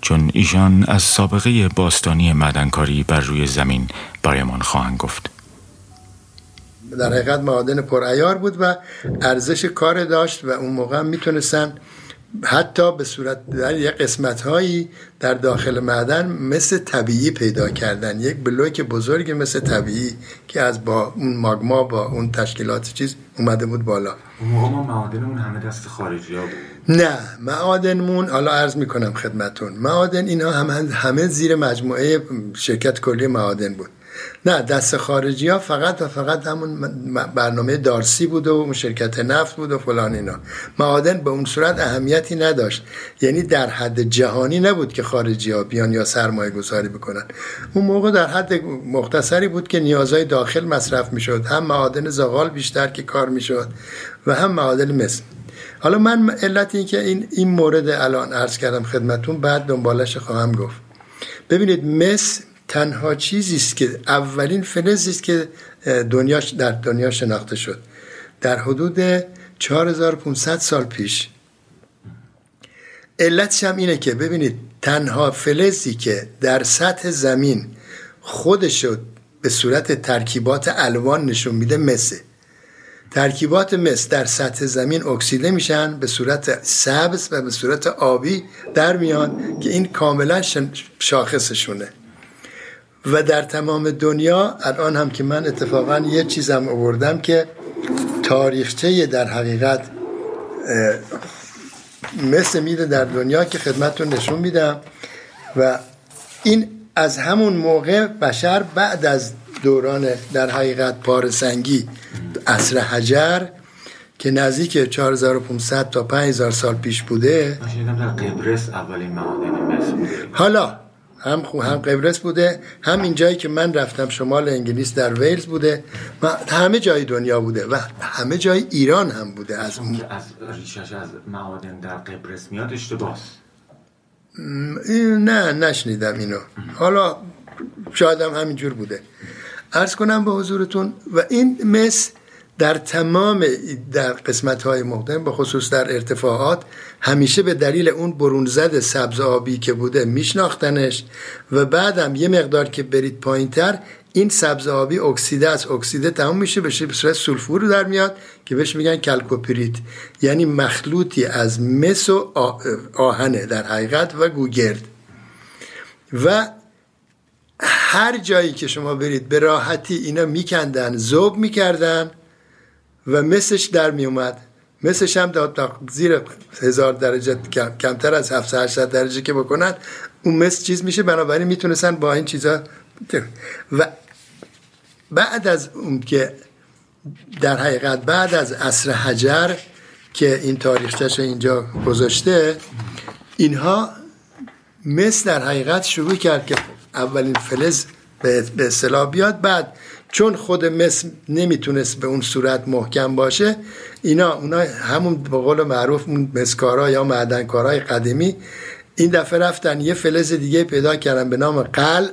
چون ایشان از سابقه باستانی معدنکاری بر روی زمین برایمان خواهند گفت. در حقیقت معادن پرعیار بود و ارزش کار داشت و اون موقع می‌تونستن حتی به صورت در یک قسمت هایی در داخل معدن مثل طبیعی پیدا کردن. یک بلوک بزرگ مثل طبیعی که از با اون ماگما با اون تشکیلات چیز اومده بود بالا. اون ما معادنمون همه دست خارجی ها بود. نه معادنمون حالا عرض می‌کنم خدمتون معادن اینا همه, همه زیر مجموعه شرکت کلی معادن بود. نه دست خارجی ها فقط و فقط همون برنامه دارسی بود و شرکت نفت بود و فلان اینا. معادن به اون صورت اهمیتی نداشت. یعنی در حد جهانی نبود که خارجی ها بیان یا سرمایه گذاری بکنن. اون موقع در حد مختصری بود که نیازهای داخل مصرف می‌شد. هم معادن زغال بیشتر که کار می‌شد و هم معادن مثل. حالا من علت این که این, این مورد الان عرض کردم خدمتون بعد دنبالش خواهم گفت. ببینید مس تنها چیزی است که اولین فلزی است که دنیا در دنیا شناخته شد. در حدود 4500 سال پیش. علتش هم اینه که ببینید تنها فلزی که در سطح زمین خودشو به صورت ترکیبات الوان نشون میده مسه. ترکیبات مس در سطح زمین اکسیده میشن به صورت سبز و به صورت آبی در میان که این کاملا شاخصشونه. و در تمام دنیا الان هم که من اتفاقا یه چیزم آوردم که تاریخچه در حقیقت مثل میده در دنیا که خدمتتون نشون میدم و این از همون موقع بشر بعد از دوران در حقیقت پارسنگی عصر حجر که نزدیک 4500 تا 5000 سال پیش بوده در قبرس اولین معادن بوده. حالا هم هم قبرس بوده هم این جایی که من رفتم شمال انگلیس در ویلز بوده همه جای دنیا بوده و همه جای ایران هم بوده. از از ریشش از معادن در قبرس میاد اشتباس. نه نشنیدم اینو. حالا شاید هم همینجور بوده. عرض کنم به حضورتون و این مس در تمام در قسمت های مقدم به خصوص در ارتفاعات همیشه به دلیل اون برونزد سبز آبی که بوده میشناختنش و بعدم یه مقدار که برید پایین تر این سبز آبی اکسیده از اکسیده تمام میشه به صورت سولفور در میاد که بهش میگن کالکوپیریت یعنی مخلوطی از مس و آهنه در حقیقت و گوگرد. و هر جایی که شما برید به راحتی اینا میکندن زوب می‌کردن. و مسش در می اومد مسش هم داد زیر هزار درجه کمتر از 700 درجه که بکنن اون مس چیز میشه. بنابراین می‌تونستن با این چیزا و بعد از اون که در حقیقت بعد از عصر حجر که این تاریخچش اینجا گذاشته اینها مس در حقیقت شروع کرد که اولین فلز به اصطلاح بیاد. بعد چون خود مس نمی‌تونست به اون صورت محکم باشه اینا اونا همون به قول معروف مسکارا یا معدنکارای قدیمی این دفعه رفتن یه فلز دیگه پیدا کردن به نام قل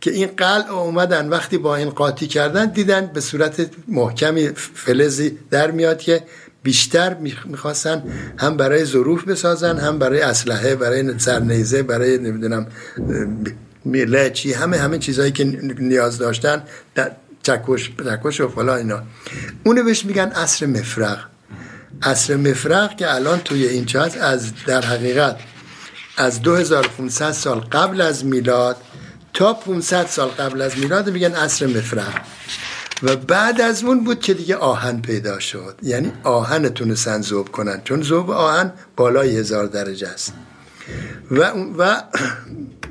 که این قل اومدن وقتی با این قاطی کردن دیدن به صورت محکمی فلزی در میاد که بیشتر می‌خواستن هم برای ظروف بسازن هم برای اسلحه برای سرنیزه برای نمی‌دونم میلچی همه همه چیزهایی که نیاز داشتن در چکش چکش و فلا اینا. اونو بهش میگن عصر مفرق عصر مفرق که الان توی این چاز از در حقیقت از 2500 سال قبل از میلاد تا 500 سال قبل از میلاد میگن عصر مفرق و بعد از اون بود که دیگه آهن پیدا شد. یعنی آهن تونستن زوب کنن. چون زوب آهن بالای هزار درجه است. و, و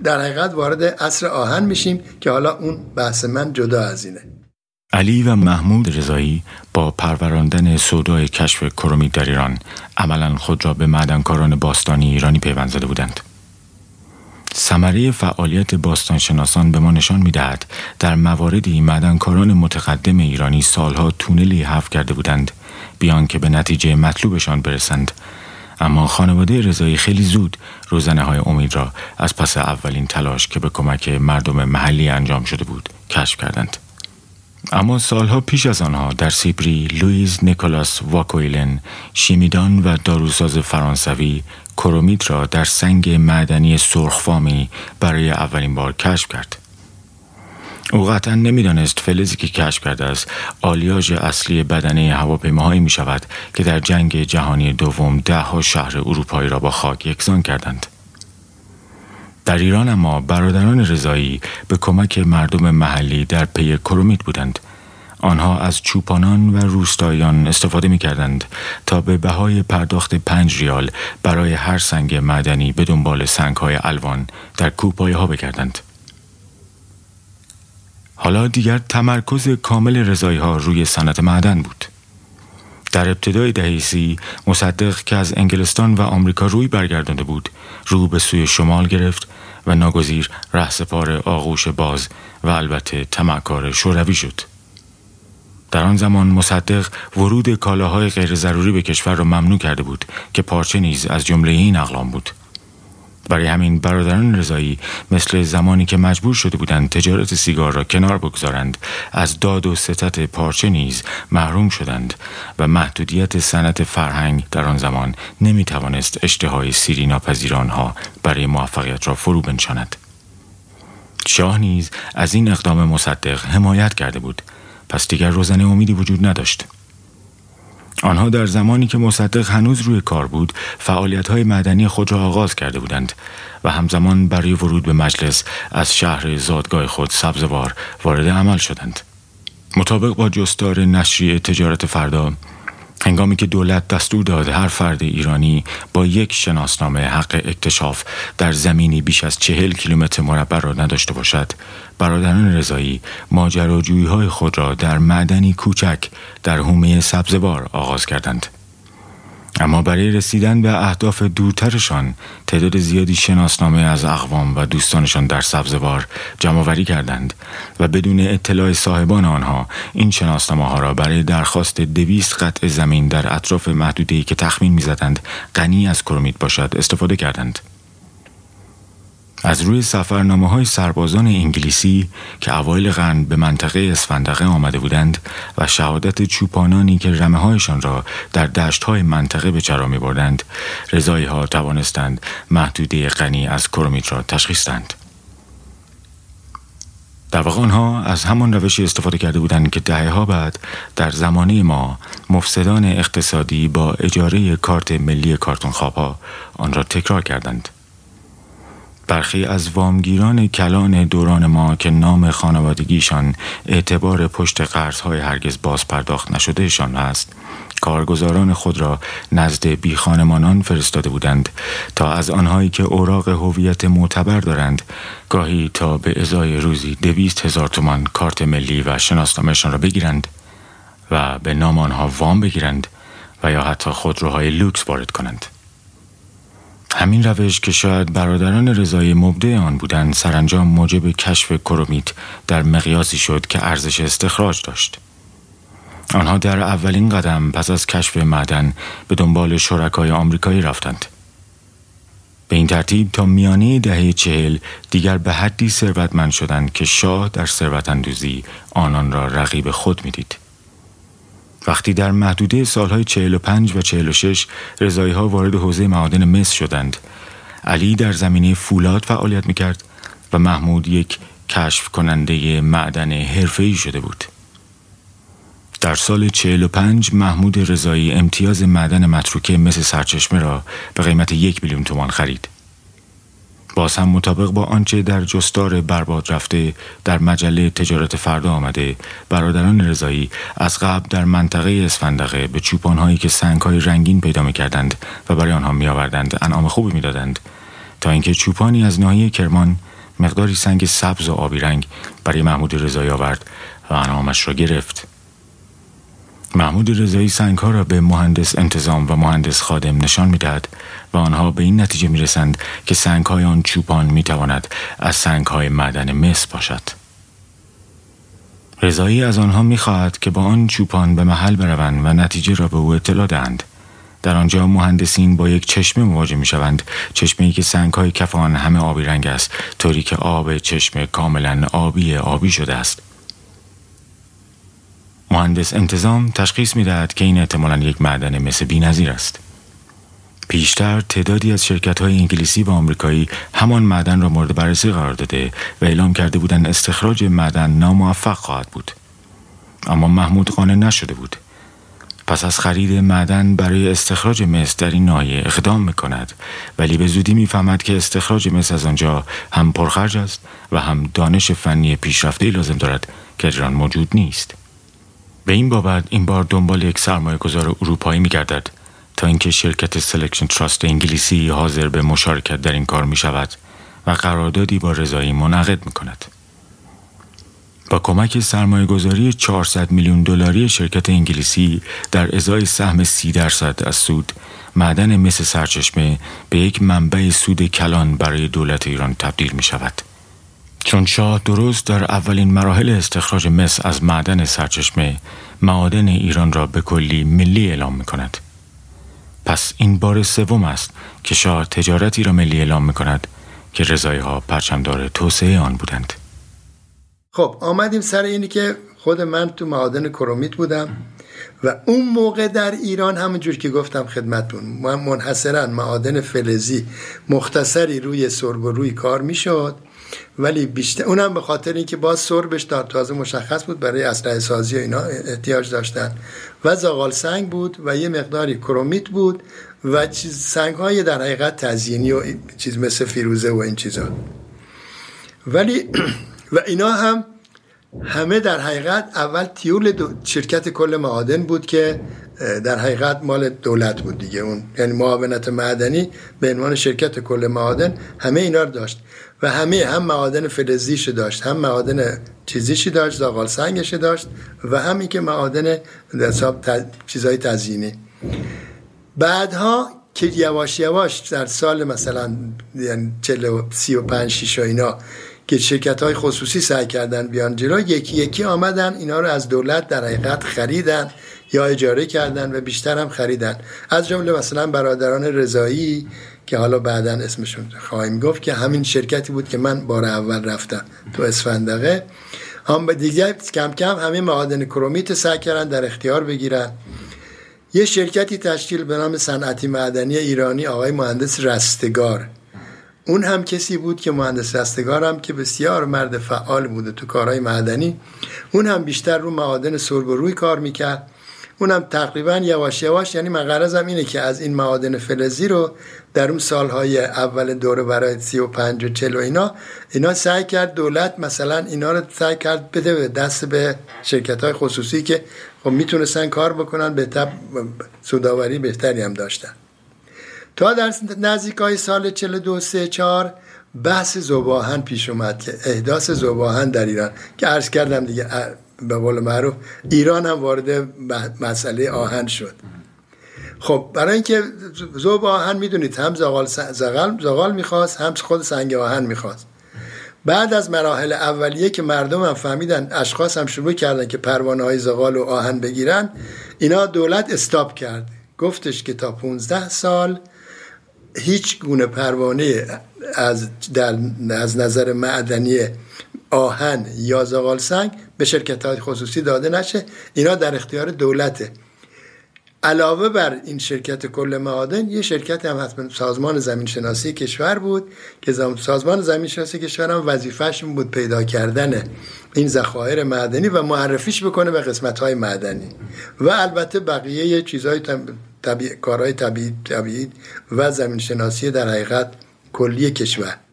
در حقیقت وارد عصر آهن میشیم که حالا اون بحث من جدا از اینه علی و محمود رضایی با پروراندن سودای کشف کرومی در ایران عملا خود را به معدنکاران باستانی ایرانی پیوند زده بودند. ثمره فعالیت باستانشناسان به ما نشان می‌دهد در مواردی معدنکاران متقدم ایرانی سالها تونلی حفر کرده بودند بیان که به نتیجه مطلوبشان برسند اما خانواده رضایی خیلی زود روزنه های امید را از پس اولین تلاش که به کمک مردم محلی انجام شده بود کشف کردند. اما سالها پیش از آنها در سیبری لویز نیکولاس واکویلن شیمیدان و داروساز فرانسوی کرومیت را در سنگ معدنی سرخفامی برای اولین بار کشف کرد. او قطعا نمی‌دانست فلزی که کشف کرده است آلیاژ اصلی بدنه هواپیماهایی می شود که در جنگ جهانی دوم ده ها شهر اروپایی را با خاک یکسان کردند. در ایران اما برادران رضایی به کمک مردم محلی در پی کرومیت بودند آنها از چوپانان و روستایان استفاده می کردند تا به بهای پرداخت پنج ریال برای هر سنگ معدنی به دنبال سنگ های الوان در کوپایه ها بگردند. حالا دیگر تمرکز کامل رضایی ها روی صنعت معدن بود. در ابتدای دهه سی مصدق که از انگلستان و آمریکا روی برگردانده بود رو به سوی شمال گرفت و ناگزیر رهسپار آغوش باز و البته تمکار شوروی شد در آن زمان مصدق ورود کالاهای غیر ضروری به کشور را ممنوع کرده بود که پارچه نیز از جمله این اقلام بود برای همین برادران رضایی مثل زمانی که مجبور شده بودند تجارت سیگار را کنار بگذارند از داد و ستت پارچه نیز محروم شدند و محدودیت صنعت فرهنگ در آن زمان نمی توانست اشتهای سیری ناپذیر آنها برای موفقیت را فرو بنشاند. شاه نیز از این اقدام مصدق حمایت کرده بود پس دیگر روزنه امیدی وجود نداشت. آنها در زمانی که مصدق هنوز روی کار بود فعالیت های مدنی خود را آغاز کرده بودند و همزمان برای ورود به مجلس از شهر زادگاه خود سبزوار وارد عمل شدند. مطابق با جستار نشریه تجارت فردا هنگامی که دولت دستور داد هر فرد ایرانی با یک شناسنامه حق اکتشاف در زمینی بیش از چهل کیلومتر مربع را نداشته باشد برادران رضایی ماجراجویی های خود را در معدنی کوچک در حومه سبزوار آغاز کردند. اما برای رسیدن به اهداف دورترشان تعداد زیادی شناسنامه از اقوام و دوستانشان در سبزوار جمعوری کردند و بدون اطلاع صاحبان آنها این شناسنامه ها را برای درخواست دویست قطع زمین در اطراف محدوده‌ای که تخمین می‌زدند غنی از کرومیت باشد استفاده کردند. از روی سفرنامه های سربازان انگلیسی که اوایل قرن به منطقه اسفندقه آمده بودند و شهادت چوپانانی که رمه هایشان را در دشت های منطقه به چرا می بردند رضایی ها توانستند محدوده غنی از کرومیت را تشخیص دهند. در واقع آنها از همان روشی استفاده کرده بودند که دهه ها بعد در زمانه ما مفسدان اقتصادی با اجاره کارت ملی کارتون خواب آن را تکرار کردند. برخی از وامگیران کلان دوران ما که نام خانوادگیشان اعتبار پشت قرضهای هرگز باز پرداخت نشدهشان است. کارگزاران خود را نزد بی خانمانان فرستاده بودند تا از آنهایی که اوراق هویت معتبر دارند گاهی تا به ازای روزی دویست هزار تومان کارت ملی و شناسنامهشان را بگیرند و به نام آنها وام بگیرند و یا حتی خودروهای لوکس وارد کنند. همین روش که شاید برادران رضای مبدع آن بودند سرانجام موجب کشف کرومیت در مقیاسی شد که ارزش استخراج داشت آنها در اولین قدم پس از کشف معدن به دنبال شرکای آمریکایی رفتند به این ترتیب تا میانه دهه چهل دیگر به حدی ثروتمند شدند که شاه در ثروت آنان را رقیب خود می‌دید. وقتی در محدوده سالهای 45 و 46 رضایی ها وارد حوزه معادن مصر شدند علی در زمینه فولاد فعالیت می‌کرد و محمود یک کشف کننده معدن حرفه‌ای شده بود. در سال 45 محمود رضایی امتیاز معدن متروکه مثل سرچشمه را به قیمت یک میلیون تومان خرید. باز هم مطابق با آنچه در جستار برباد رفته در مجله تجارت فردا آمده. برادران رضایی از قبل در منطقه اسفندقه به چوپانهایی که سنگهای رنگین پیدا می کردند و برای آنها می آوردند انعام خوبی می دادند تا اینکه چوپانی از ناحیه کرمان مقداری سنگ سبز و آبی رنگ برای محمود رضایی آورد و انعامش را گرفت. محمود رضایی سنگ ها را به مهندس انتظام و مهندس خادم نشان می‌دهد و آنها به این نتیجه می رسند که سنگ های آن چوپان می تواند از سنگ های معدن مس باشد. رضایی از آنها می خواهد که با آن چوپان به محل بروند و نتیجه را به او اطلاع دهند. در آنجا مهندسین با یک چشمه مواجه می شوند چشمه ای که سنگ های کف آن همه آبی رنگ است طوری که آب چشمه کاملا آبی آبی شده است مهندس انتظام تشخیص می‌دهد که این احتمالا یک معدن مثل بینظیر است. پیشتر تعدادی از شرکت های انگلیسی و آمریکایی همان معدن را مورد بررسی قرار داده و اعلام کرده بودند استخراج معدن ناموفق خواهد بود. اما محمود قانع نشده بود. پس از خرید معدن برای استخراج مس در این ناحیه اقدام می کند ولی به زودی می‌فهمد که استخراج مس از آنجا هم پرخرج است و هم دانش فنی پیشرفته لازم دارد که ایران موجود نیست. به این بابت این بار دنبال یک سرمایه گذار اروپایی می گردد تا اینکه شرکت سلکشن تراست انگلیسی حاضر به مشارکت در این کار می شود و قراردادی با رضایی منعقد می کند. با کمک سرمایه گذاری 400 میلیون دلاری شرکت انگلیسی در ازای سهم 30 درصد از سود معدن مس سرچشمه به یک منبع سود کلان برای دولت ایران تبدیل می شود. چون شاه درست در اولین مراحل استخراج مس از معدن سرچشمه معادن ایران را به کلی ملی اعلام می کند. پس این بار سوم است که شاه تجارتی را ملی اعلام می کند که رضایی ها پرچمدار توسعه آن بودند. خب آمدیم سر اینی که خود من تو معادن کرومیت بودم و اون موقع در ایران همونجور که گفتم خدمتون من منحصرا معادن فلزی مختصری روی سرب و روی کار می‌شد ولی بیشتر اونم به خاطر اینکه باز سربش تا تازه مشخص بود برای اسلحه سازی و اینا احتیاج داشتن. و زاغال سنگ بود و یه مقداری کرومیت بود و چیز سنگ های در حقیقت تزیینی و چیز مثل فیروزه و این چیزا. ولی و اینا هم همه در حقیقت اول تیول شرکت کل معادن بود که در حقیقت مال دولت بود دیگه. اون یعنی معاونت معدنی به عنوان شرکت کل معادن همه اینا رو داشت و همه هم معادن فلزیش داشت هم معادن چیزیشی داشت زاغال سنگش داشت و هم که معادن حساب چیزای تزیینی. بعدها که یواش یواش در سال مثلا یعنی 35 6 اینا که شرکت های خصوصی سعی کردن بیان جلو یکی یکی آمدن اینا رو از دولت در حقیقت خریدن. یا اجاره کردن و بیشتر هم خریدن. از جمله مثلا برادران رضایی که حالا بعدا اسمشون خواهیم گفت که همین شرکتی بود که من بار اول رفتم تو اسفندقه. هم به دیگه کم کم همه معادن کرومیت سعی کردن در اختیار بگیرن. یه شرکتی تشکیل به نام صنعتی معدنی ایرانی آقای مهندس رستگار. اون هم کسی بود که مهندس رستگار هم که بسیار مرد فعال بوده تو کارهای معدنی. اون هم بیشتر رو معادن سرب روی کار می‌کرد. اونم تقریبا یواش یواش یعنی من اینه که از این معادن فلزی رو در اون سالهای اول دوره برای 35 و 40 و اینا اینا سعی کرد دولت مثلا اینا رو سعی کرد بده به دست به شرکت های خصوصی که خب می‌تونستن کار بکنن به تب سوداوری بهتری هم داشتن. تا در نزدیک های سال 42 3 4 بحث زباهن پیش اومد که احداث زباهن در ایران که عرض کردم دیگه به قول معروف ایران هم وارد مسئله آهن شد. خب برای اینکه زوب آهن می‌دونید هم زغال, زغال, زغال می‌خواست هم خود سنگ آهن می‌خواست. بعد از مراحل اولیه که مردم هم فهمیدن اشخاص هم شروع کردن که پروانه های زغال و آهن بگیرن اینا دولت استاب کرد. گفتش که تا 15 سال هیچ گونه پروانه از, در از نظر معدنی آهن یا زغال سنگ به شرکت های خصوصی داده نشه. اینا در اختیار دولته. علاوه بر این شرکت کل معادن یه شرکت هم حتما سازمان زمین شناسی کشور بود که سازمان زمین شناسی کشور هم وظیفهش بود پیدا کردن این ذخایر معدنی و معرفیش بکنه به قسمت های معدنی. و البته بقیه چیزهای طبیع... کارهای طبیعی طبیعی و زمین شناسی در حقیقت کلی کشور.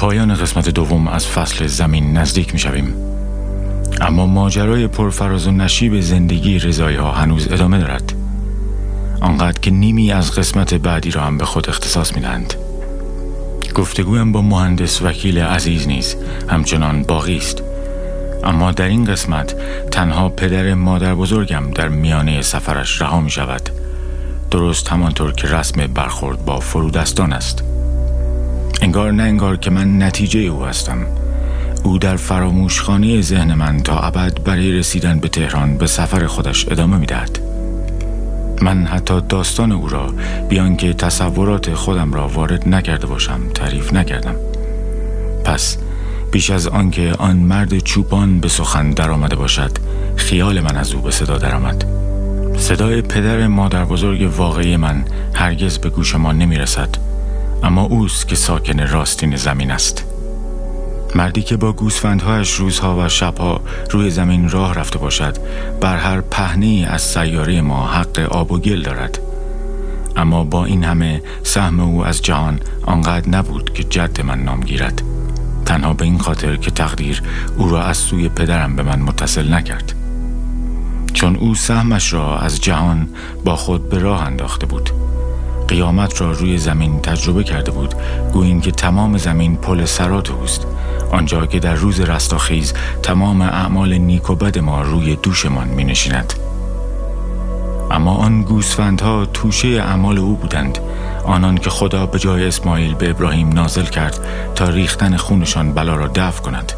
پایان قسمت دوم از فصل زمین نزدیک می شویم. اما ماجرای پرفراز و نشیب زندگی رضایی ها هنوز ادامه دارد آنقدر که نیمی از قسمت بعدی را هم به خود اختصاص می دهند. گفتگویم با مهندس وکیل عزیز نیز همچنان باقی است اما در این قسمت تنها پدر مادر بزرگم در میانه سفرش رها می شود درست همانطور که رسم برخورد با فرودستان است انگار نه انگار که من نتیجه او هستم. او در فراموشخانه ذهن من تا ابد برای رسیدن به تهران به سفر خودش ادامه می‌دهد. من حتی داستان او را بیان که تصورات خودم را وارد نکرده باشم تعریف نکردم. پس بیش از آنکه آن مرد چوپان به سخن درآمده باشد خیال من از او به صدا درآمد. صدای پدر مادر بزرگ واقعی من هرگز به گوش ما نمی رسد اما اوست که ساکن راستین زمین است. مردی که با گوسفندهایش روزها و شبها روی زمین راه رفته باشد بر هر پهنی از سیاره ما حق آب و گل دارد. اما با این همه سهم او از جهان آنقدر نبود که جد من نام گیرد. تنها به این خاطر که تقدیر او را از سوی پدرم به من متصل نکرد. چون او سهمش را از جهان با خود به راه انداخته بود. قیامت را روی زمین تجربه کرده بود گویین که تمام زمین پل سرات اوست. آنجا که در روز رستاخیز تمام اعمال نیک و بد ما روی دوشمان می نشیند. اما آن گوسفندها توشه اعمال او بودند. آنان که خدا به جای اسماعیل به ابراهیم نازل کرد تا ریختن خونشان بلا را دفع کند.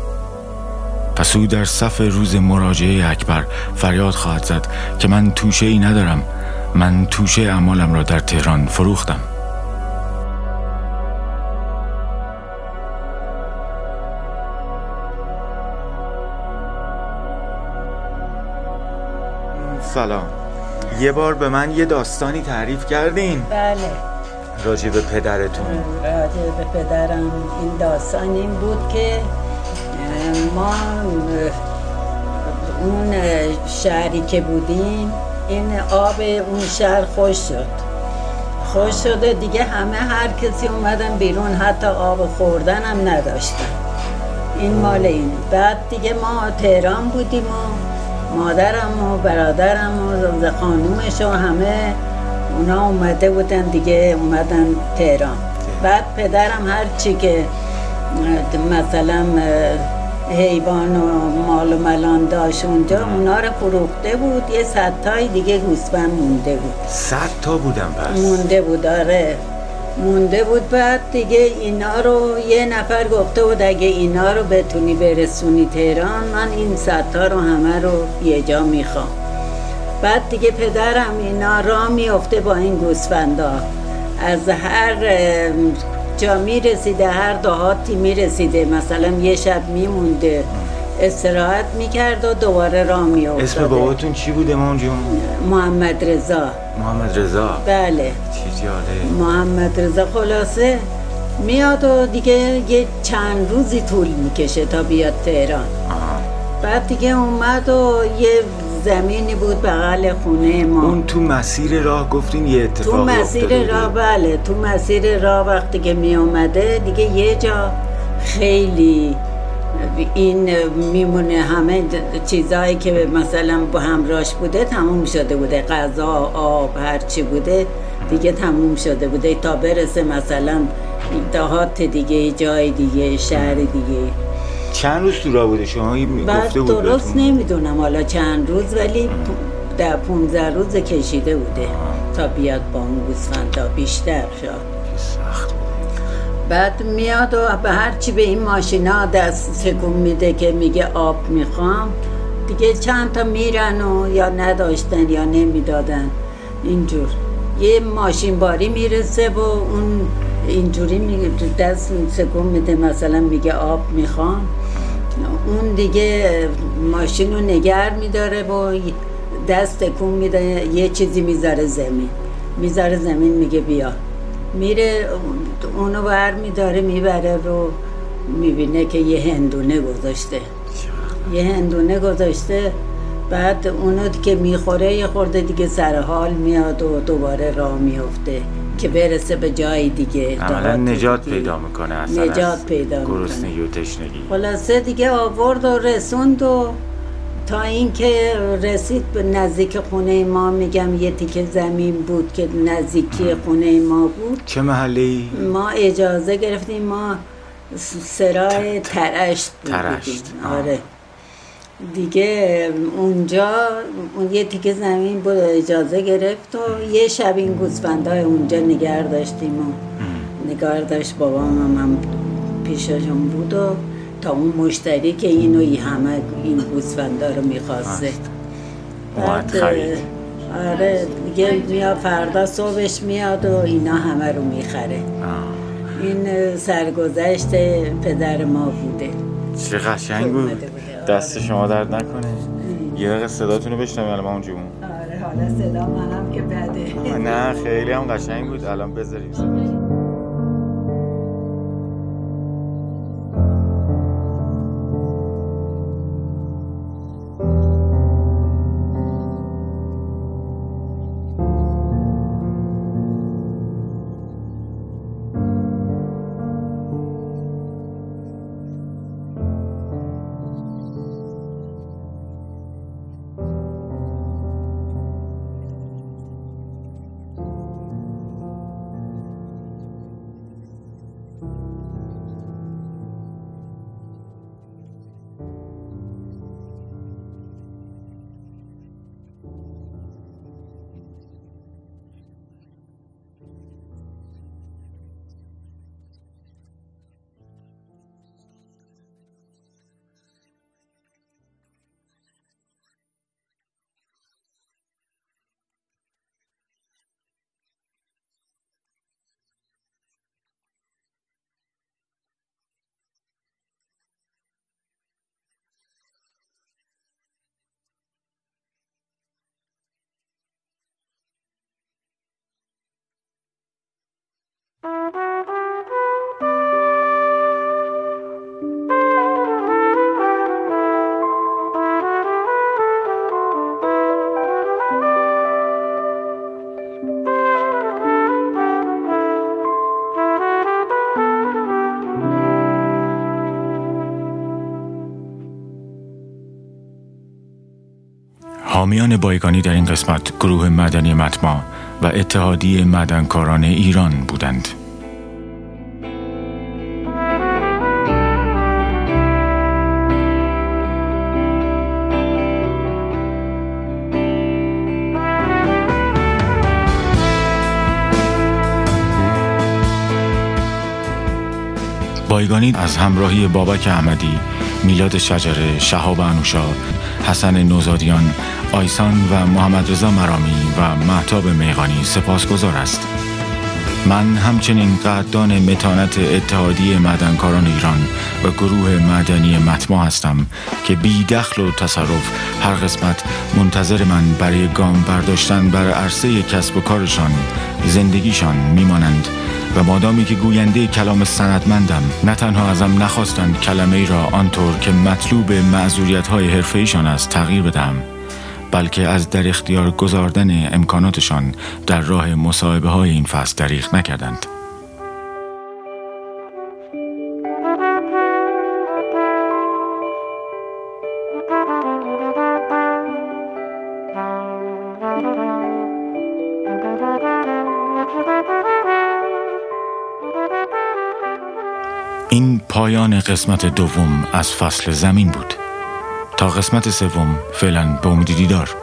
پس او در صف روز مراجعه اکبر فریاد خواهد زد که من توشه ای ندارم. من توشه اعمالم را در تهران فروختم. سلام. یه بار به من یه داستانی تعریف کردین. بله. راجع به پدرتون. راجع به پدرم این داستان این بود که ما اون شهری که بودیم این آب اون شهر خوش شد. خوش شده دیگه همه هر کسی اومدن بیرون حتی آب خوردن هم نداشتن. این مال این. بعد دیگه ما تهران بودیم و مادرم و برادرم و خانومش و همه اونا اومده بودن دیگه اومدن تهران. بعد پدرم هر چی که مثلا حیوان و مال و ملان داشت اونجا اونا رو فروخته بود. یه صد تای دیگه گوسفند مونده بود. صد تا بودم پس؟ مونده بود آره. مونده بود بعد دیگه اینا رو یه نفر گفته بود اگه اینا رو بتونی برسونی تهران من این صد تا رو همه رو یه جا می‌خوام. بعد دیگه پدرم اینا را میفته با این گوسفندا. از هر جا می‌رسیده هر دهاتی می‌رسیده. مثلا یه شب میمونده استراحت می‌کرد و دوباره را میافتاده. اسم باباتون چی بوده مام جون؟ محمد رضا. محمد رضا؟ بله. چی جاله؟ محمد رضا خلاصه میاد و دیگه یه چند روزی طول می‌کشه تا بیاد تهران. آها. بعد دیگه اومد و یه زمینی بود بغل خونه ما. اون تو مسیر راه گفتین یه تو اتفاقی افتاده مسیر. راه بله. تو مسیر راه وقتی که می اومده دیگه یه جا خیلی این میمونه همه چیزهایی که مثلا با همراش بوده تموم شده بوده. غذا آب هر چی بوده دیگه تموم شده بوده. تا برسه مثلا دهات دیگه جای دیگه شهر دیگه. چند روز تو راه بوده؟ شما گفته بود درست؟ نمی‌دونم حالا چند روز ولی در 15 روز کشیده بوده. تا بیاد با اون گوسفندا بیشتر شد سخت بعد میاد و به هر چی به این ماشینا دست تکون میده که میگه آب می‌خوام. دیگه چند تا میرن و یا نداشتن یا نمی‌دادن. اینجور. یه ماشین باری می‌رسه و اون اینجوری میگه دست تکون میده مثلا میگه آب می‌خوام. اون دیگه ماشین رو نگر میداره و دست تکون میده یه چیزی می‌ذاره زمین. می‌ذاره زمین میگه بیا. میره اونو بر میداره می‌بره رو می‌بینه که یه هندونه گذاشته. یه هندونه گذاشته بعد اونو که می‌خوره یه خورده دیگه سر حال میاد و دوباره راه میفته که برسه به جای دیگه عملا نجات دیگه. پیدا می‌کنه اصلا نجات پیدا می‌کنه. گرسنگی و تشنگی خلاصه دیگه آورد و رسوند و تا اینکه رسید به نزدیک خونه ما میگم یه تیکه زمین بود که نزدیکی خونه ما بود چه محله ای؟ ما اجازه گرفتیم ما سرای ترشت ترشت،. آره دیگه اونجا اون یه تیکه زمین بود اجازه گرفت و یه شب این گوسفندهای اونجا نگر داشتیم و نگار داشت بابام هم پیششون بود و تا اون مشتری که اینو ای همه این گوسفندا رو می‌خواسته. خرید. آره دیگه میاد فردا صبحش میاد و اینا همه رو می‌خره. این سرگذشت پدر ما بوده. چه قشنگ بود. دست شما درد نکنه. یه دقیقه صداتون رو بشنویم الان اون آره حالا صدا منم که بده. نه خیلی هم قشنگ بود. الان بذاریم صداتون. حامیان بایگانی در این قسمت گروه مدنی متما و اتحادیه مدنکاران ایران بودند. بایگانی از همراهی بابک احمدی، میلاد شجره، شهاب انوشا، حسن نوزادیان، آیسان و محمد رضا مرامی و محتاب میغانی سپاسگزار است. من همچنین قدردان متانت اتحادیه معدنکاران ایران و گروه معدنی متما هستم که بی دخل و تصرف هر قسمت منتظر من برای گام برداشتن بر عرصه کسب و کارشان زندگیشان میمانند و مادامی که گوینده کلام سندمندم نه تنها ازم نخواستند کلمه ای را آنطور که مطلوب معذوریت های حرفه است تغییر بدم بلکه از در اختیار گذاردن امکاناتشان در راه مصاحبه های این فصل دریغ نکردند. قسمت دوم از فصل زمین بود. تا قسمت سوم فعلا به امید دیدار.